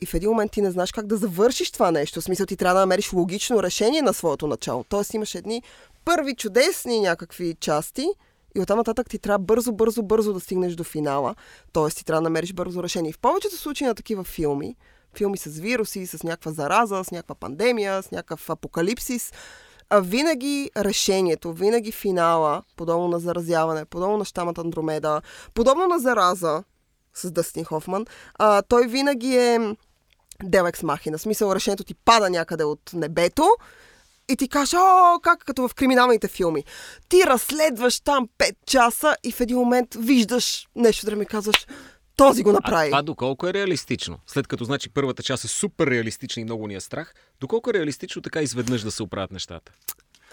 [SPEAKER 2] И в един момент ти не знаеш как да завършиш това нещо. В смисъл ти трябва да намериш логично решение на своето начало. Тоест имаш едни първи чудесни някакви части и оттам нататък ти трябва бързо, бързо, бързо да стигнеш до финала. Тоест ти трябва да намериш бързо решение. И в повечето случаи на такива филми, филми с вируси, с някаква зараза, с някаква пандемия, с някакъв апокалипсис, а винаги решението, винаги финала, подобно на заразяване, подобно на щамата Андромеда, подобно на зараза с Дъстин Хофман, а, той винаги е Делекс Махина. В смисъл, решението ти пада някъде от небето и ти кажеш, о, как като в криминалните филми. Ти разследваш там 5 часа и в един момент виждаш нещо, да ми казваш, този го
[SPEAKER 1] А
[SPEAKER 2] направи.
[SPEAKER 1] това доколко е реалистично? След като значи първата част е супер реалистична и много ни е страх, доколко е реалистично така изведнъж да се оправят нещата?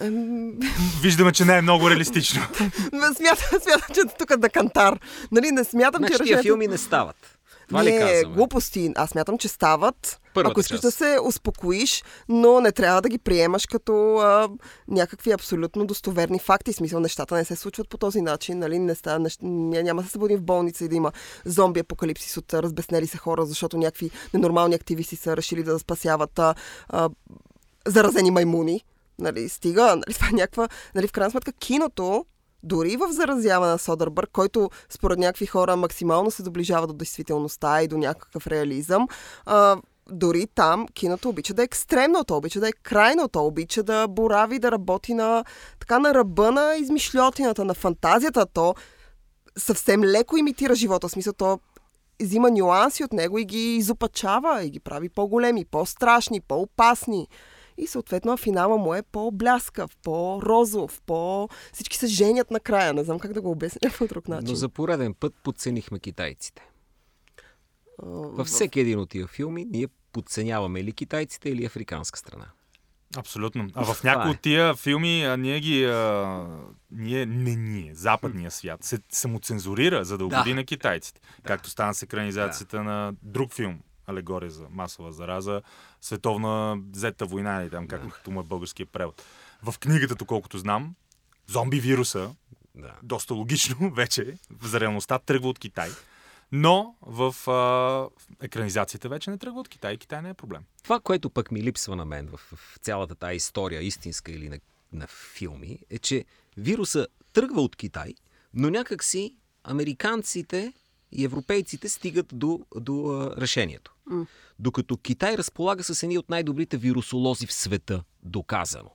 [SPEAKER 3] Виждаме, че не е много реалистично.
[SPEAKER 2] смятам, смятам, че тук е да кантар. Нали, не смятам,
[SPEAKER 1] Значи
[SPEAKER 2] че
[SPEAKER 1] тия
[SPEAKER 2] решението...
[SPEAKER 1] филми не стават. Това ли
[SPEAKER 2] не,
[SPEAKER 1] казваме?
[SPEAKER 2] глупости. Аз смятам, че стават.
[SPEAKER 1] Първата
[SPEAKER 2] ако искаш
[SPEAKER 1] част.
[SPEAKER 2] да се успокоиш, но не трябва да ги приемаш като а, някакви абсолютно достоверни факти. Смисъл, нещата не се случват по този начин. Нали? Не става, нещ... ня- Няма да се събудим в болница и да има зомби апокалипсис от разбеснели се хора, защото някакви ненормални активисти са решили да спасяват а, а, заразени маймуни. Нали, стига, нали, това е някаква... Нали, в крайна сметка, киното дори в заразяване на Содърбърг, който според някакви хора максимално се доближава до действителността и до някакъв реализъм, а, дори там киното обича да е екстремно, то обича да е крайно, то обича да борави, да работи на, така на ръба на измишлетината, на фантазията, то съвсем леко имитира живота, в смисъл то взима нюанси от него и ги изопачава и ги прави по-големи, по-страшни, по-опасни. И съответно финала му е по-бляскав, по-розов, по... Всички се женят накрая. Не знам как да го обясня по друг начин.
[SPEAKER 1] Но за пореден път подценихме китайците.
[SPEAKER 2] А,
[SPEAKER 1] Във всеки един от тия филми ние подценяваме или китайците, или африканска страна.
[SPEAKER 3] Абсолютно. А в някои
[SPEAKER 1] е.
[SPEAKER 3] от тия филми а, ние ги... А, ние, не ние, западния свят се самоцензурира, за да угоди
[SPEAKER 1] Да.
[SPEAKER 3] на китайците. Както стана с екранизацията на друг филм, алегория за масова зараза, световна зета война, или там, както му е българския превод. В книгата, доколкото знам, зомби вируса,
[SPEAKER 1] Да.
[SPEAKER 3] доста логично вече, за реалността тръгва от Китай. Но в а, екранизацията вече не тръгва от Китай. Китай не е проблем.
[SPEAKER 1] Това, което пък ми липсва на мен в, в цялата тази история, истинска или на, на филми, е, че вируса тръгва от Китай, но някак си американците и европейците стигат до, до а, решението.
[SPEAKER 2] М.
[SPEAKER 1] Докато Китай разполага с едни от най-добрите вирусолози в света, доказано.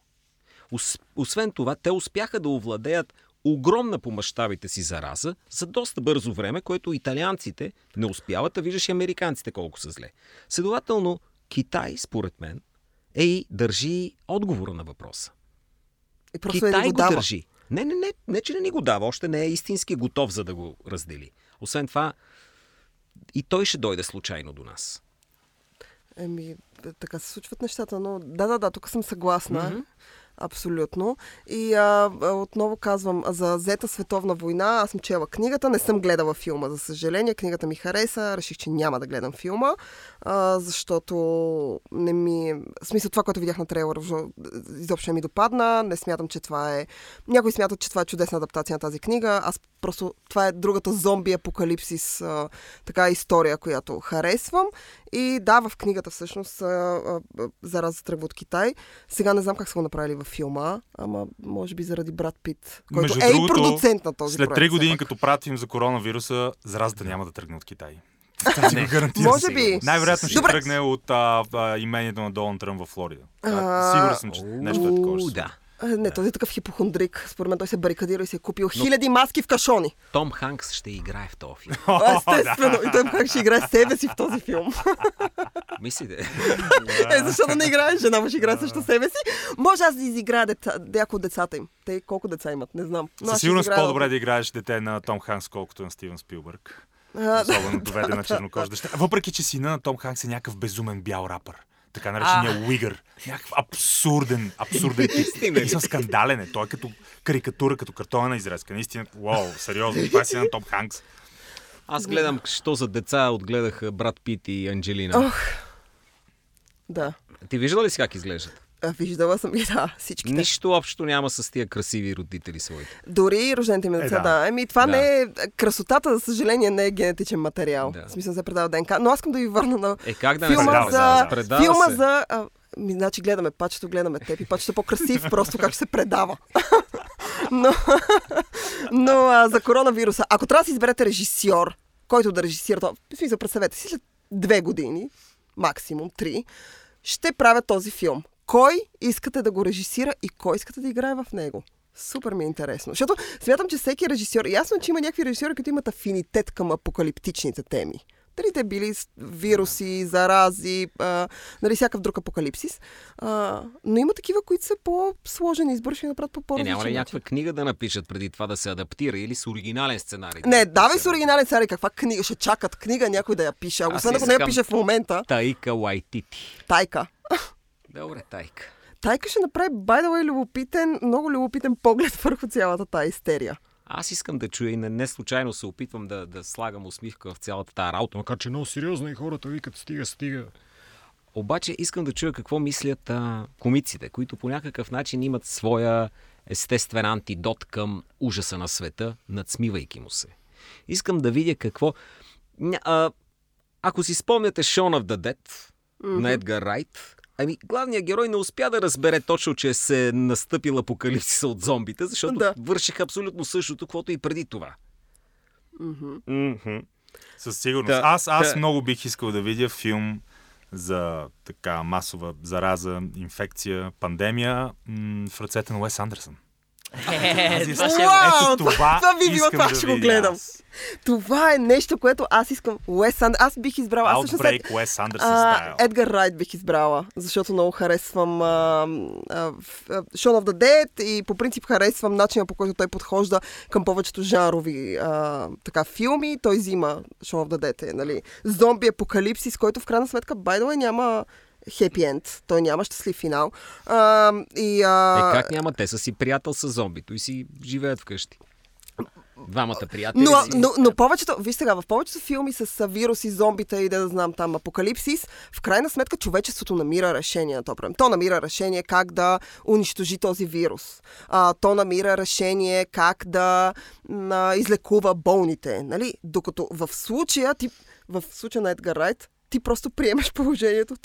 [SPEAKER 1] Ос- Освен това, те успяха да овладеят огромна по мащабите си зараза за доста бързо време, което италианците не успяват, а виждаш и американците колко са зле. Следователно, Китай, според мен, е и държи отговора на въпроса.
[SPEAKER 2] И не
[SPEAKER 1] Китай
[SPEAKER 2] ни
[SPEAKER 1] го,
[SPEAKER 2] го
[SPEAKER 1] държи. Не, не, не, не, че не ни го дава. Още не е истински готов за да го раздели. Освен това, и той ще дойде случайно до нас.
[SPEAKER 2] Еми, така се случват нещата, но да, да, да, тук съм съгласна. Mm-hmm. Абсолютно. И а, отново казвам, за Зета световна война, аз съм чела книгата, не съм гледала филма, за съжаление. Книгата ми хареса, реших, че няма да гледам филма, а, защото не ми... В смисъл това, което видях на трейлера, въобще изобщо не ми допадна. Не смятам, че това е... Някои смятат, че това е чудесна адаптация на тази книга. Аз просто... Това е другата зомби апокалипсис а, така история, която харесвам. И да, в книгата всъщност а, а, зараза тръгва от Китай. Сега не знам как са го направили във филма, ама може би заради Брат Пит, който
[SPEAKER 3] Между
[SPEAKER 2] е и
[SPEAKER 3] другото,
[SPEAKER 2] продуцент на този
[SPEAKER 3] След
[SPEAKER 2] проект.
[SPEAKER 3] три години, като правят филм за коронавируса, заразата няма да тръгне от Китай. Това си го гарантирам.
[SPEAKER 2] Може би.
[SPEAKER 3] Най-вероятно ще
[SPEAKER 2] Добре.
[SPEAKER 3] тръгне от а, а, имението на Долан Тръмп в Флорида.
[SPEAKER 2] А,
[SPEAKER 3] А, Сигурен съм, че нещо е такова.
[SPEAKER 1] да.
[SPEAKER 2] А, Не, този е такъв хипохондрик. Според мен той се барикадира и се е купил хиляди маски в кашони.
[SPEAKER 1] Том Ханкс ще играе в този филм.
[SPEAKER 2] Естествено. И той как ще играе себе си в този филм.
[SPEAKER 1] Мислите?
[SPEAKER 2] Е, защо да не играе? Жена му ще играе също себе си. Може аз да изиграя деца, някои от децата им. Те колко деца имат, не знам. Но
[SPEAKER 3] Със сигурност
[SPEAKER 2] изиграя-
[SPEAKER 3] по-добре да играеш дете на Том Ханкс, колкото на Стивен Спилбърг. Особено доведена чернокож дъщеря. Въпреки, че сина на Том Ханкс е някакъв безумен бял рапър. Така наречения Уигър. Някакъв абсурден, абсурден тип.
[SPEAKER 1] Ли?
[SPEAKER 3] Съм скандален е. Той е като карикатура, като картонена изрезка. Наистина, вау, сериозно. Това е сина на Том Ханкс.
[SPEAKER 1] Аз гледам, що за деца отгледаха брат Пит и Анджелина.
[SPEAKER 2] Ох. Да.
[SPEAKER 1] Ти виждала ли си как изглеждат?
[SPEAKER 2] Виждала съм ги, да, всичките.
[SPEAKER 1] Нищо общо няма с тия красиви родители своите.
[SPEAKER 2] Дори рождените ми деца,
[SPEAKER 3] Е, да.
[SPEAKER 2] да. Еми, това
[SPEAKER 1] Да.
[SPEAKER 2] не е... Красотата, за съжаление, не е генетичен материал.
[SPEAKER 1] Да.
[SPEAKER 2] В смисъл се предава ДНК. Но аз искам да ви върна на
[SPEAKER 1] Е, как да не
[SPEAKER 2] филма
[SPEAKER 3] предава,
[SPEAKER 2] за...
[SPEAKER 3] да, да.
[SPEAKER 2] Филма
[SPEAKER 1] се.
[SPEAKER 2] за... А, ми, значи гледаме пачето, гледаме теб и пачето е по-красив, просто как ще се предава. но но а, за коронавируса, ако трябва да си изберете режисьор, който да режисира това, в смисъл, представете си, след две години, максимум три, ще правя този филм. Кой искате да го режисира и кой искате да играе в него? Супер ми е интересно. Защото смятам, че всеки режисьор, ясно че има някакви режисьори, които имат афинитет към апокалиптичните теми. Дали те били вируси, зарази, а, нали, всякакъв друг апокалипсис. А, но има такива, които са по-сложени, избор ще направят по
[SPEAKER 1] Е, няма ли някаква книга да напишат преди това да се адаптира или с оригинален сценарий?
[SPEAKER 2] Не,
[SPEAKER 1] да
[SPEAKER 2] давай с оригинален сценарий. Каква книга? Ще чакат книга някой да я пише. Освен ако не я пише в момента,
[SPEAKER 1] Таика Лайтити.
[SPEAKER 2] Тайка.
[SPEAKER 1] Добре, Тайка.
[SPEAKER 2] Тайка ще направи, the way, любопитен, много любопитен поглед върху цялата тази истерия.
[SPEAKER 1] Аз искам да чуя и не, не случайно се опитвам да, да слагам усмивка в цялата тази работа, макар че много сериозно и хората викат стига, стига. Обаче искам да чуя какво мислят а, комиците, които по някакъв начин имат своя естествен антидот към ужаса на света, надсмивайки му се. Искам да видя какво... А, ако си спомняте the Dead mm-hmm. на Едгар Райт, ами главният герой не успя да разбере точно, че се е настъпил апокалипсиса от зомбите, защото
[SPEAKER 2] Да.
[SPEAKER 1] вършиха абсолютно същото, каквото и преди това.
[SPEAKER 3] Със сигурност.
[SPEAKER 1] Та-
[SPEAKER 3] аз аз
[SPEAKER 1] та-
[SPEAKER 3] много бих искал да видя филм за така масова зараза, инфекция, пандемия м- в ръцете на Уес Андерсън.
[SPEAKER 4] Е, това ще е-!
[SPEAKER 3] Ето това,
[SPEAKER 2] това би било, това
[SPEAKER 3] да
[SPEAKER 2] ще го гледам.
[SPEAKER 3] аз.
[SPEAKER 2] Това е нещо, което аз искам. Уес Анд... Аз бих избрала. Аз всъщност
[SPEAKER 3] Outbreak, Уес Андерсън стайл.
[SPEAKER 2] Едгар Райт бих избрала, защото много харесвам Shaun of the Dead и по принцип харесвам начина по който той подхожда към повечето жанрови а, така, филми. Той взима Shaun of the Dead, е, нали, зомби апокалипсис, който в крайна сметка, way, няма хепи енд. Той няма щастлив финал. А, и, а,
[SPEAKER 1] Е, как няма? Те са си приятел с зомбито и си живеят вкъщи. Двамата приятели
[SPEAKER 2] Но,
[SPEAKER 1] си...
[SPEAKER 2] но, но повечето, виж сега, в повечето филми с вируси, зомбита и да, знам там апокалипсис, в крайна сметка човечеството намира решение на този проблем. То намира решение как да унищожи този вирус. А, то намира решение как да м, излекува болните. Нали? Докато в случая, ти, в случая на Едгар Райт, ти просто приемаш положението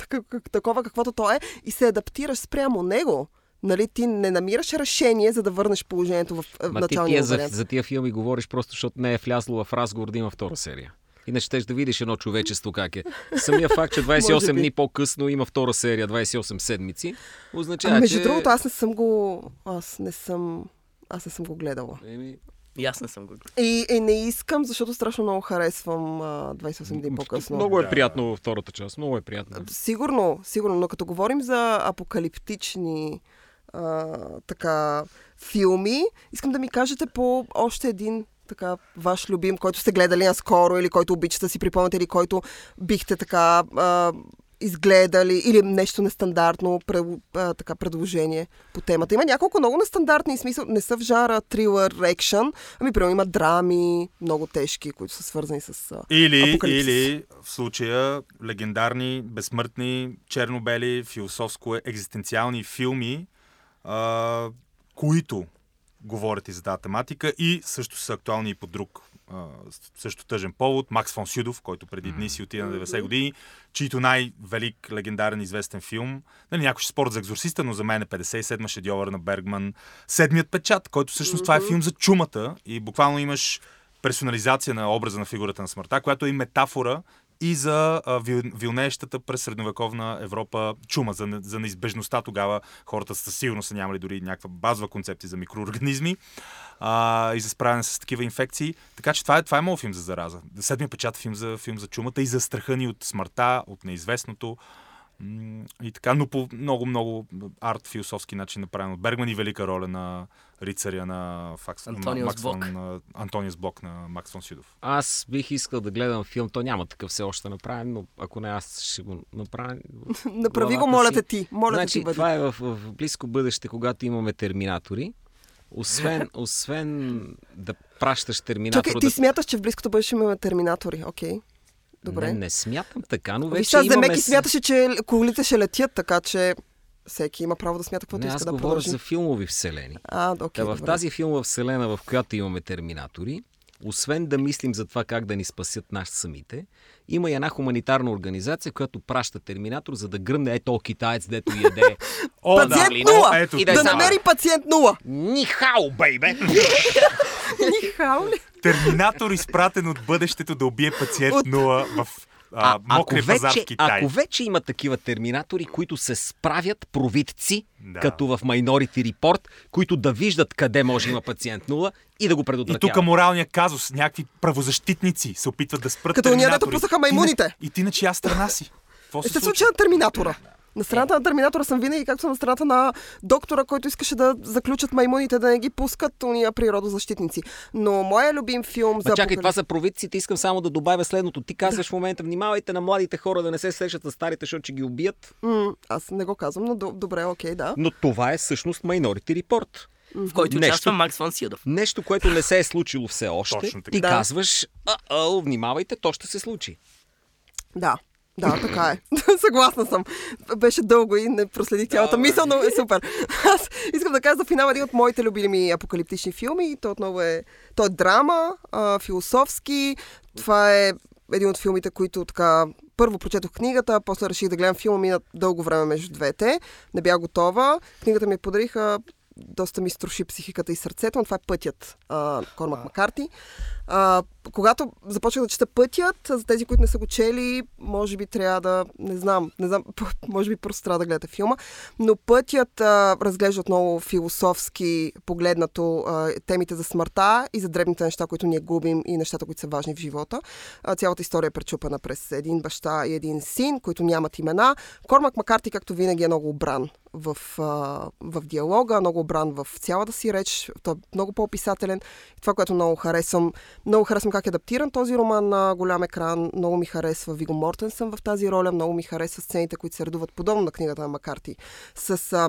[SPEAKER 2] такова каквото то е и се адаптираш спрямо него. Нали, ти не намираш решение, за да върнеш положението в, в
[SPEAKER 1] Ма ти
[SPEAKER 2] началния
[SPEAKER 1] тия за, за тия филми говориш просто, защото не е влязло в разговор да има втора серия. Иначе ще да видиш едно човечество как е. Самия факт, че
[SPEAKER 2] Може
[SPEAKER 1] 28
[SPEAKER 2] би.
[SPEAKER 1] дни по-късно има втора серия, 28 седмици, означава,
[SPEAKER 2] А, между
[SPEAKER 1] че...
[SPEAKER 2] другото, аз не съм го... Аз не съм... Аз не съм го гледала.
[SPEAKER 1] Еми,
[SPEAKER 4] И аз не съм го
[SPEAKER 2] И, и не искам, защото страшно много харесвам а, 28 дни по-късно.
[SPEAKER 1] Много е приятно във втората част. Много е приятно.
[SPEAKER 2] Сигурно, сигурно, но като говорим за апокалиптични а, така филми, искам да ми кажете по още един така ваш любим, който сте гледали наскоро или който обичате да си припомняте или който бихте така а, изгледали или нещо нестандартно а, така, предложение по темата. Има няколко много нестандартни, смисъл не са в жара трилър, екшън, ами примерно има драми, много тежки, които са свързани с а,
[SPEAKER 3] Или,
[SPEAKER 2] апокалипсис.
[SPEAKER 3] или в случая легендарни, безсмъртни, чернобели, философско-екзистенциални филми, а, които говорят и за тази тематика и също са актуални и по друг също тъжен повод. Макс фон Сюдов, който преди дни си отида на 90 години, чийто най-велик, легендарен, известен филм. Нали, някой ще спорят за екзорсиста, но за мен е 57 шедьовър на Бергман. Седмият печат, който всъщност това е филм за чумата и буквално имаш персонализация на образа на фигурата на смъртта, която е и метафора и за а, вил, вилнеещата през средновековна Европа чума, за, за неизбежността тогава хората със сигурност са нямали дори някаква базова концепция за микроорганизми а, и за справяне с такива инфекции. Така че това е, това е моят филм за зараза. Седмия печат филм за, филм за чумата и за страха ни от смъртта, от неизвестното. И така, но по много, много арт философски начин направен от Бергман и велика роля на рицаря на Факс,
[SPEAKER 4] Антониус
[SPEAKER 3] Макс
[SPEAKER 4] Блок.
[SPEAKER 3] фон, а, Антониус Блок на Макс фон Сюдов.
[SPEAKER 1] Аз бих искал да гледам филм, то няма такъв все още направен, но ако не аз ще го направя.
[SPEAKER 2] Направи го, моля те ти. Моля
[SPEAKER 1] значи,
[SPEAKER 2] ти бъди.
[SPEAKER 1] това е в, в близко бъдеще, когато имаме терминатори. Освен, освен да пращаш терминатор
[SPEAKER 2] Чакай,
[SPEAKER 1] да...
[SPEAKER 2] ти смяташ, че в близкото бъдеще имаме терминатори. Окей. Добре.
[SPEAKER 1] Не, не смятам така, но
[SPEAKER 2] Виж,
[SPEAKER 1] вече
[SPEAKER 2] сега
[SPEAKER 1] имаме...
[SPEAKER 2] Демеки смяташе, че колите ще летят, така че всеки има право да смята каквото
[SPEAKER 1] Не,
[SPEAKER 2] иска
[SPEAKER 1] аз
[SPEAKER 2] да
[SPEAKER 1] говоря
[SPEAKER 2] продължи.
[SPEAKER 1] за филмови вселени.
[SPEAKER 2] А, окей,
[SPEAKER 1] Та в
[SPEAKER 2] добре.
[SPEAKER 1] тази филмова вселена, в която имаме терминатори, освен да мислим за това как да ни спасят нас самите, има и една хуманитарна организация, която праща терминатор, за да гръмне ето китаец, дето яде.
[SPEAKER 3] О,
[SPEAKER 2] Пациент
[SPEAKER 1] да,
[SPEAKER 2] нула!
[SPEAKER 3] ето,
[SPEAKER 1] и
[SPEAKER 2] да,
[SPEAKER 1] да
[SPEAKER 2] намери пациент нула!
[SPEAKER 1] Нихао, бейбе!
[SPEAKER 2] Нихао ли?
[SPEAKER 3] Терминатор изпратен от бъдещето да убие пациент
[SPEAKER 2] От-
[SPEAKER 3] нула в а,
[SPEAKER 1] А, ако,
[SPEAKER 3] мокрия пазар
[SPEAKER 1] вече,
[SPEAKER 3] в Китай.
[SPEAKER 1] ако вече има такива терминатори, които се справят провидци,
[SPEAKER 3] Да.
[SPEAKER 1] като в Minority Report, които да виждат къде може да има пациент нула и да го
[SPEAKER 3] И
[SPEAKER 1] предотвратяват.
[SPEAKER 3] тук моралния казус. Някакви правозащитници се опитват да спрат
[SPEAKER 2] Като дето
[SPEAKER 3] терминатори.
[SPEAKER 2] пуснаха маймуните.
[SPEAKER 3] И ти на чия страна си? Какво се
[SPEAKER 2] Естествено,
[SPEAKER 3] случва?
[SPEAKER 2] на Терминатора. На страната на Терминатора съм винаги, както съм на страната на доктора, който искаше да заключат маймуните, да не ги пускат уния природозащитници. Но моя любим филм за
[SPEAKER 1] Ма чакай,
[SPEAKER 2] апокалип-
[SPEAKER 1] това са провидците. Искам само да добавя следното. Ти казваш в момента, внимавайте на младите хора да не се срещат с старите, защото ще ги убият.
[SPEAKER 2] М, аз не го казвам, но до- добре, окей, да.
[SPEAKER 1] Но това е всъщност Minority Report.
[SPEAKER 4] в който
[SPEAKER 1] Нещо-
[SPEAKER 4] участва Макс Фон Силдов.
[SPEAKER 1] Нещо, което не се е случило все още.
[SPEAKER 3] Точно така.
[SPEAKER 1] Ти
[SPEAKER 2] Да.
[SPEAKER 1] казваш, а, внимавайте, то ще се случи.
[SPEAKER 2] Да. Да, така е. Съгласна съм. Беше дълго и не проследих цялата
[SPEAKER 1] Да,
[SPEAKER 2] мисъл, но е супер. Аз искам да кажа за финал един от моите любими апокалиптични филми. Той отново е, той е драма, а, философски. Това е един от филмите, които така... Първо прочетох книгата, после реших да гледам филма, мина дълго време между двете. Не бях готова. Книгата ми подариха, доста ми струши психиката и сърцето, но това е Пътят, а, Кормак Макарти. А, когато започнах да чета Пътят, за тези, които не са го чели, може би трябва да, не знам, не знам, може би просто трябва да гледате филма, но Пътят а, разглежда отново философски погледнато а, темите за смъртта и за дребните неща, които ние губим и нещата, които са важни в живота. А, цялата история е пречупена през един баща и един син, които нямат имена. Кормак Макарти, както винаги, е много обран в, а, в диалога, много обран в цялата си реч. Той е много по-описателен. Това, което много харесвам, много харесвам как е адаптиран този роман на голям екран. Много ми харесва Виго Мортенсън в тази роля. Много ми харесва сцените, които се редуват подобно на книгата на Макарти. С а,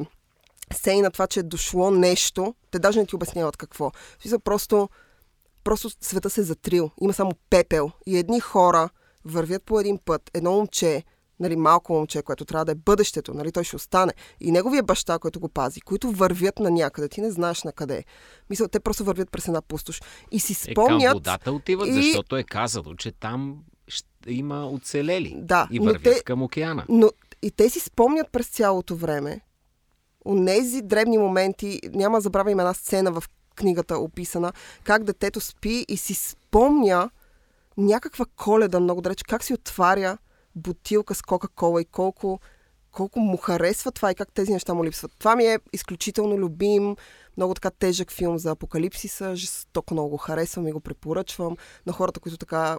[SPEAKER 2] сцени на това, че е дошло нещо. Те даже не ти обясняват какво. Смисъл, просто, просто света се е затрил. Има само пепел. И едни хора вървят по един път. Едно момче, нали, малко момче, което трябва да е бъдещето, нали, той ще остане. И неговия баща, който го пази, които вървят на някъде, ти не знаеш на къде. Мисля, те просто вървят през една пустош. И си
[SPEAKER 1] Е, към
[SPEAKER 2] спомнят...
[SPEAKER 1] водата отиват,
[SPEAKER 2] и-
[SPEAKER 1] защото е казало, че там има оцелели.
[SPEAKER 2] Да,
[SPEAKER 1] и вървят
[SPEAKER 2] те-
[SPEAKER 1] към океана.
[SPEAKER 2] Но и те си спомнят през цялото време. Онези дребни моменти, няма да забравя има една сцена в книгата описана, как детето спи и си спомня някаква коледа много далеч, как си отваря бутилка с Кока-Кола и колко, колко му харесва това и как тези неща му липсват. Това ми е изключително любим, много така тежък филм за апокалипсиса, жестоко много го харесвам и го препоръчвам на хората, които така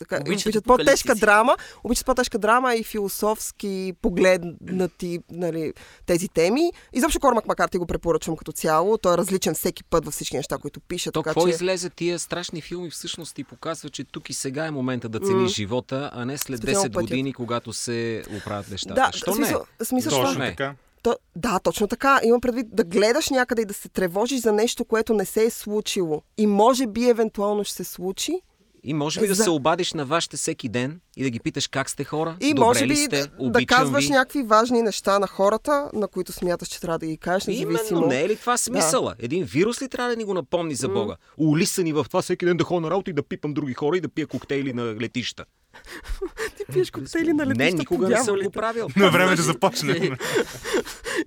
[SPEAKER 2] така,
[SPEAKER 4] Обичат
[SPEAKER 2] обичат по-тежка драма, обичат по-тежка драма и философски погледнати нали, тези теми. Изобщо Кормак Макарти го препоръчвам като цяло. Той е различен всеки път във всички неща, които пише.
[SPEAKER 1] То какво
[SPEAKER 2] че...
[SPEAKER 1] излезе тия страшни филми всъщност ти показва, че тук и сега е момента да цениш живота, а не след
[SPEAKER 2] Специално
[SPEAKER 1] 10
[SPEAKER 2] пътят.
[SPEAKER 1] години, когато се оправят нещата.
[SPEAKER 2] Да,
[SPEAKER 1] Що
[SPEAKER 2] смисъл, смисъл,
[SPEAKER 3] Точно
[SPEAKER 1] не?
[SPEAKER 3] така.
[SPEAKER 2] То, да, точно така. Имам предвид да гледаш някъде и да се тревожиш за нещо, което не се е случило. И може би евентуално ще се случи.
[SPEAKER 1] И може би да
[SPEAKER 2] За-
[SPEAKER 1] се обадиш на вашите всеки ден и да ги питаш как сте хора,
[SPEAKER 2] И
[SPEAKER 1] добре
[SPEAKER 2] може
[SPEAKER 1] ли
[SPEAKER 2] би
[SPEAKER 1] сте,
[SPEAKER 2] да, да казваш
[SPEAKER 1] ви.
[SPEAKER 2] някакви важни неща на хората, на които смяташ, че трябва да ги кажеш, независимо.
[SPEAKER 1] Именно, не е ли това смисъла? Един вирус ли трябва да ни го напомни за Бога? Улисани в това всеки ден да ходя на работа и да пипам други хора и да пия коктейли на летища.
[SPEAKER 2] Ти пиеш коктейли на летища
[SPEAKER 1] не, никога не съм го правил.
[SPEAKER 3] Но е време да започнем.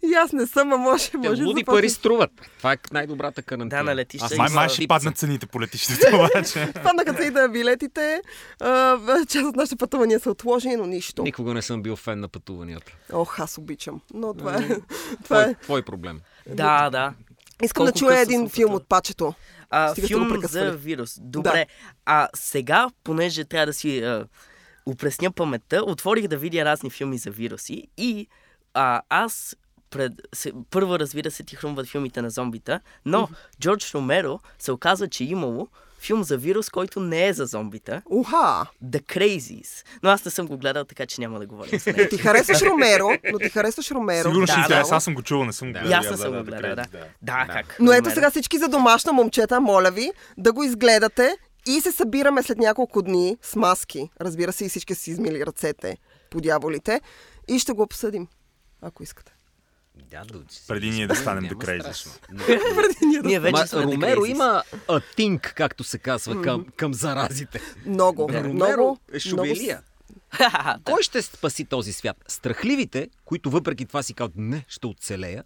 [SPEAKER 2] И аз не съм, а може, може да
[SPEAKER 1] луди пари струват. Това е най-добрата карантина.
[SPEAKER 4] Да, на летища
[SPEAKER 1] Аз
[SPEAKER 3] Май,
[SPEAKER 1] май,
[SPEAKER 3] ще паднат цените по летището, обаче.
[SPEAKER 2] Паднаха цените на билетите. Част от нашите пътувания са отложени, но нищо.
[SPEAKER 1] Никога не съм бил фен на пътуванията.
[SPEAKER 2] Ох, аз обичам. Но това е... това е...
[SPEAKER 1] твой проблем.
[SPEAKER 4] Да, да.
[SPEAKER 2] Искам да чуя един филм от пачето.
[SPEAKER 4] А,
[SPEAKER 2] Стига
[SPEAKER 4] филм за вирус. Добре. А сега, понеже трябва да си а, упресня паметта, отворих да видя разни филми за вируси и а, аз пред, се, първо разбира се ти хрумват филмите на зомбита, но Джордж Ромеро се оказва, че имало филм за вирус, който не е за зомбита.
[SPEAKER 2] Уха!
[SPEAKER 4] The Crazies. Но аз не съм го гледал, така че няма да говоря за него.
[SPEAKER 2] Ти харесваш Ромеро, но ти харесваш Ромеро.
[SPEAKER 3] Сигурно ще
[SPEAKER 4] Да, да.
[SPEAKER 3] Аз съм го чувал, не съм го
[SPEAKER 1] Да.
[SPEAKER 3] гледал.
[SPEAKER 4] Аз не съм
[SPEAKER 3] да,
[SPEAKER 4] го
[SPEAKER 3] да,
[SPEAKER 4] гледал, да.
[SPEAKER 3] да.
[SPEAKER 4] Да, как?
[SPEAKER 2] Но ето сега всички за домашна момчета, моля ви, да го изгледате и се събираме след няколко дни с маски. Разбира се, и всички си измили ръцете по дяволите. И ще го обсъдим, ако искате.
[SPEAKER 1] Дядо,
[SPEAKER 3] Преди ние да станем Crazies.
[SPEAKER 1] страшно.
[SPEAKER 4] Ние вече
[SPEAKER 1] Ма,
[SPEAKER 4] сме
[SPEAKER 1] Ромеро има атинк, както се казва, към, към заразите.
[SPEAKER 2] Много,
[SPEAKER 1] Ромеро
[SPEAKER 2] много,
[SPEAKER 1] е шубелия.
[SPEAKER 4] Да.
[SPEAKER 1] Кой ще спаси този свят? Страхливите, които въпреки това си казват, не, ще оцелея,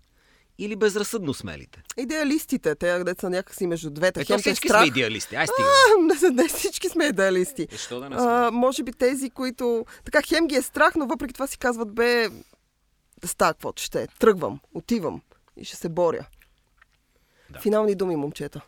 [SPEAKER 1] или безразсъдно смелите?
[SPEAKER 2] Идеалистите, те деца са някакси между двете.
[SPEAKER 1] Ето
[SPEAKER 2] е
[SPEAKER 1] всички
[SPEAKER 2] страх.
[SPEAKER 1] сме идеалисти. Ай, стига.
[SPEAKER 2] А, не, не всички сме идеалисти.
[SPEAKER 1] Е, що да не сме?
[SPEAKER 2] А, може би тези, които... Така, хем ги е страх, но въпреки това си казват, бе, да става каквото ще е. Тръгвам, отивам и ще се боря.
[SPEAKER 1] Да.
[SPEAKER 2] Финални думи, момчета.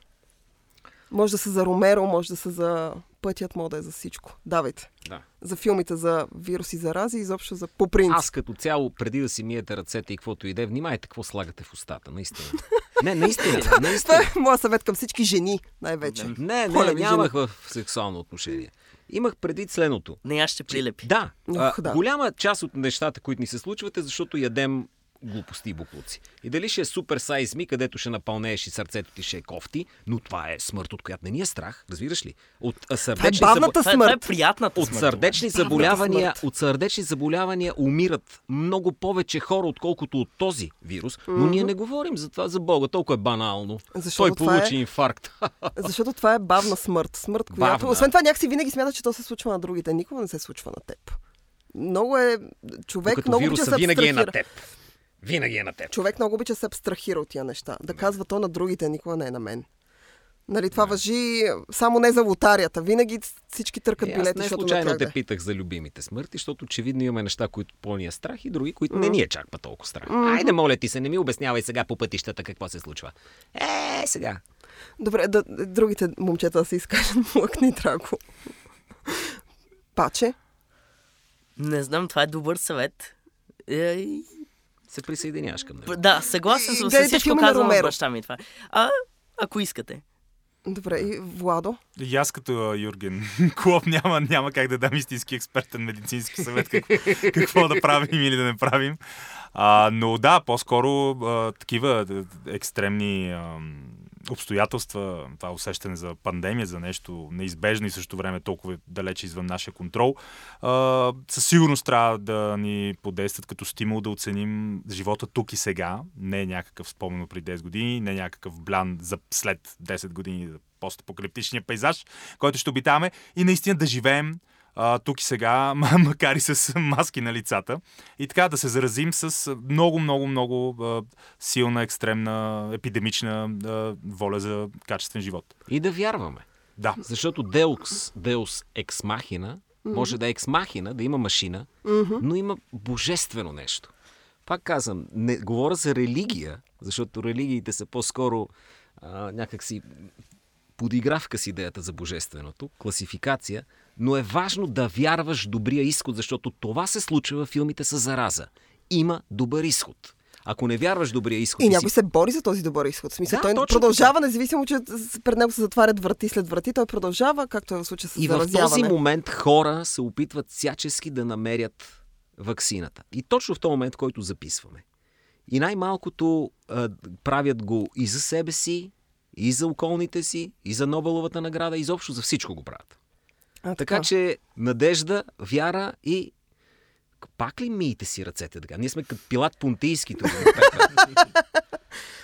[SPEAKER 2] Може да са за Ромеро, може да са за пътят, може да е за всичко. Давайте.
[SPEAKER 1] Да.
[SPEAKER 2] За филмите за вируси, зарази, изобщо за по принцип.
[SPEAKER 1] Аз като цяло, преди да си миете ръцете и каквото иде, внимайте какво слагате в устата, наистина. Не, наистина,
[SPEAKER 2] Това
[SPEAKER 1] наистина.
[SPEAKER 2] е моят съвет към всички жени, най-вече.
[SPEAKER 1] Не, не,
[SPEAKER 2] ви,
[SPEAKER 1] нямах в сексуално отношение. Имах предвид следното.
[SPEAKER 4] Не, аз ще прилепи.
[SPEAKER 1] Да,
[SPEAKER 2] Ох, да.
[SPEAKER 1] голяма част от нещата, които ни се случват е защото ядем глупости и буклуци. И дали ще е супер сайз ми, където ще напълнееш и сърцето ти ще е кофти, но това е смърт, от която не ни е страх, разбираш ли? От а,
[SPEAKER 2] Това е
[SPEAKER 1] сърдечни,
[SPEAKER 2] бавната
[SPEAKER 4] Това, е- това е
[SPEAKER 2] смърт.
[SPEAKER 4] приятната
[SPEAKER 1] от
[SPEAKER 4] смърт.
[SPEAKER 1] сърдечни заболявания,
[SPEAKER 2] смърт.
[SPEAKER 1] от сърдечни заболявания умират много повече хора, отколкото от този вирус, но ние не говорим за това за Бога, толкова е банално.
[SPEAKER 2] Защото
[SPEAKER 1] Той
[SPEAKER 2] това е-
[SPEAKER 1] получи инфаркт.
[SPEAKER 2] Защото това е бавна смърт. Смърт, която...
[SPEAKER 1] Бавна.
[SPEAKER 2] Освен това, някакси винаги смята, че то се случва на другите. Никога не се случва на теб. Много е... Човек
[SPEAKER 1] Докато
[SPEAKER 2] много
[SPEAKER 1] вируса
[SPEAKER 2] се
[SPEAKER 1] винаги е на теб. Винаги е на теб.
[SPEAKER 2] Човек много обича се абстрахира от тия неща. Да казва то на другите, никога не е на мен. Нали, това въжи само не за лотарията. Винаги всички търкат
[SPEAKER 1] Е, аз
[SPEAKER 2] билети,
[SPEAKER 1] не
[SPEAKER 2] защото
[SPEAKER 1] случайно те питах за любимите смърти, защото очевидно имаме неща, които по-ни е страх и други, които не ни е чак па толкова страх. Айде, моля ти се, не ми обяснявай сега по пътищата какво се случва. Е, сега.
[SPEAKER 2] Добре, да, другите момчета да се изкажат. Млъкни, драго. Паче.
[SPEAKER 4] Не знам, това е добър съвет.
[SPEAKER 1] Се присъединяваш към него.
[SPEAKER 4] Да, съгласен съм с всичко
[SPEAKER 2] на
[SPEAKER 4] казано от баща ми това. А, ако искате.
[SPEAKER 2] Добре, и Владо.
[SPEAKER 3] И аз като Юрген Клоп няма, няма как да дам истински експертен медицински съвет какво, какво да правим или да не правим. А, но да, по-скоро а, такива екстремни а, обстоятелства, това усещане за пандемия, за нещо неизбежно и също време толкова далече извън нашия контрол, а, със сигурност трябва да ни подействат като стимул да оценим живота тук и сега. Не е някакъв спомен при 10 години, не е някакъв блян за след 10 години за постапокалиптичния пейзаж, който ще обитаваме и наистина да живеем а, тук и сега, м- макар и с маски на лицата. И така да се заразим с много, много, много а, силна, екстремна, епидемична а, воля за качествен живот.
[SPEAKER 1] И да вярваме.
[SPEAKER 3] Да.
[SPEAKER 1] Защото Deus, Deus ex machina може да е ex machina, да има машина, но има божествено нещо. Пак казвам, не говоря за религия, защото религиите са по-скоро а, някакси подигравка с идеята за божественото, класификация, но е важно да вярваш в добрия изход, защото това се случва във филмите с зараза. Има добър изход. Ако не вярваш добрия изход,
[SPEAKER 2] И
[SPEAKER 1] си
[SPEAKER 2] някой се бори за този добър изход. Смисъл,
[SPEAKER 1] Да,
[SPEAKER 2] той
[SPEAKER 1] точно
[SPEAKER 2] продължава, независимо, че пред него се затварят врати след врати, той продължава, както е в случая с
[SPEAKER 1] И в този момент хора се опитват всячески да намерят ваксината. И точно в този момент, който записваме. И най-малкото а, правят го и за себе си, и за околните си, и за Нобеловата награда, изобщо за всичко го правят.
[SPEAKER 2] А,
[SPEAKER 1] Така че надежда, вяра и пак ли миете си ръцете така? Ние сме като Пилат Понтийски тук.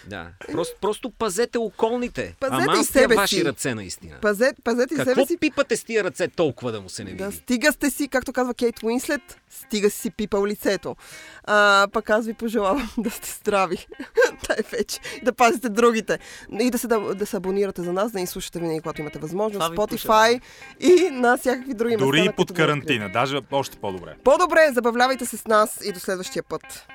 [SPEAKER 1] Да. Просто, просто пазете околните.
[SPEAKER 2] Пазете
[SPEAKER 1] Ама
[SPEAKER 2] и себе
[SPEAKER 1] ваши
[SPEAKER 2] си.
[SPEAKER 1] ръце наистина.
[SPEAKER 2] Пазете, пазете и
[SPEAKER 1] Какво
[SPEAKER 2] себе си.
[SPEAKER 1] пипате с тия ръце толкова да му се не види?
[SPEAKER 2] Да, стига сте си, както казва Кейт Уинслет, стига си пипал лицето. А, пък аз ви пожелавам да сте здрави. Тай вече. Да пазите другите. И да се, да, да се абонирате за нас, да ни слушате винаги, когато имате възможност. Spotify и на всякакви други места.
[SPEAKER 3] Дори и под карантина. Даже още по-добре.
[SPEAKER 2] По-добре, забавлявайте се с нас и до следващия път.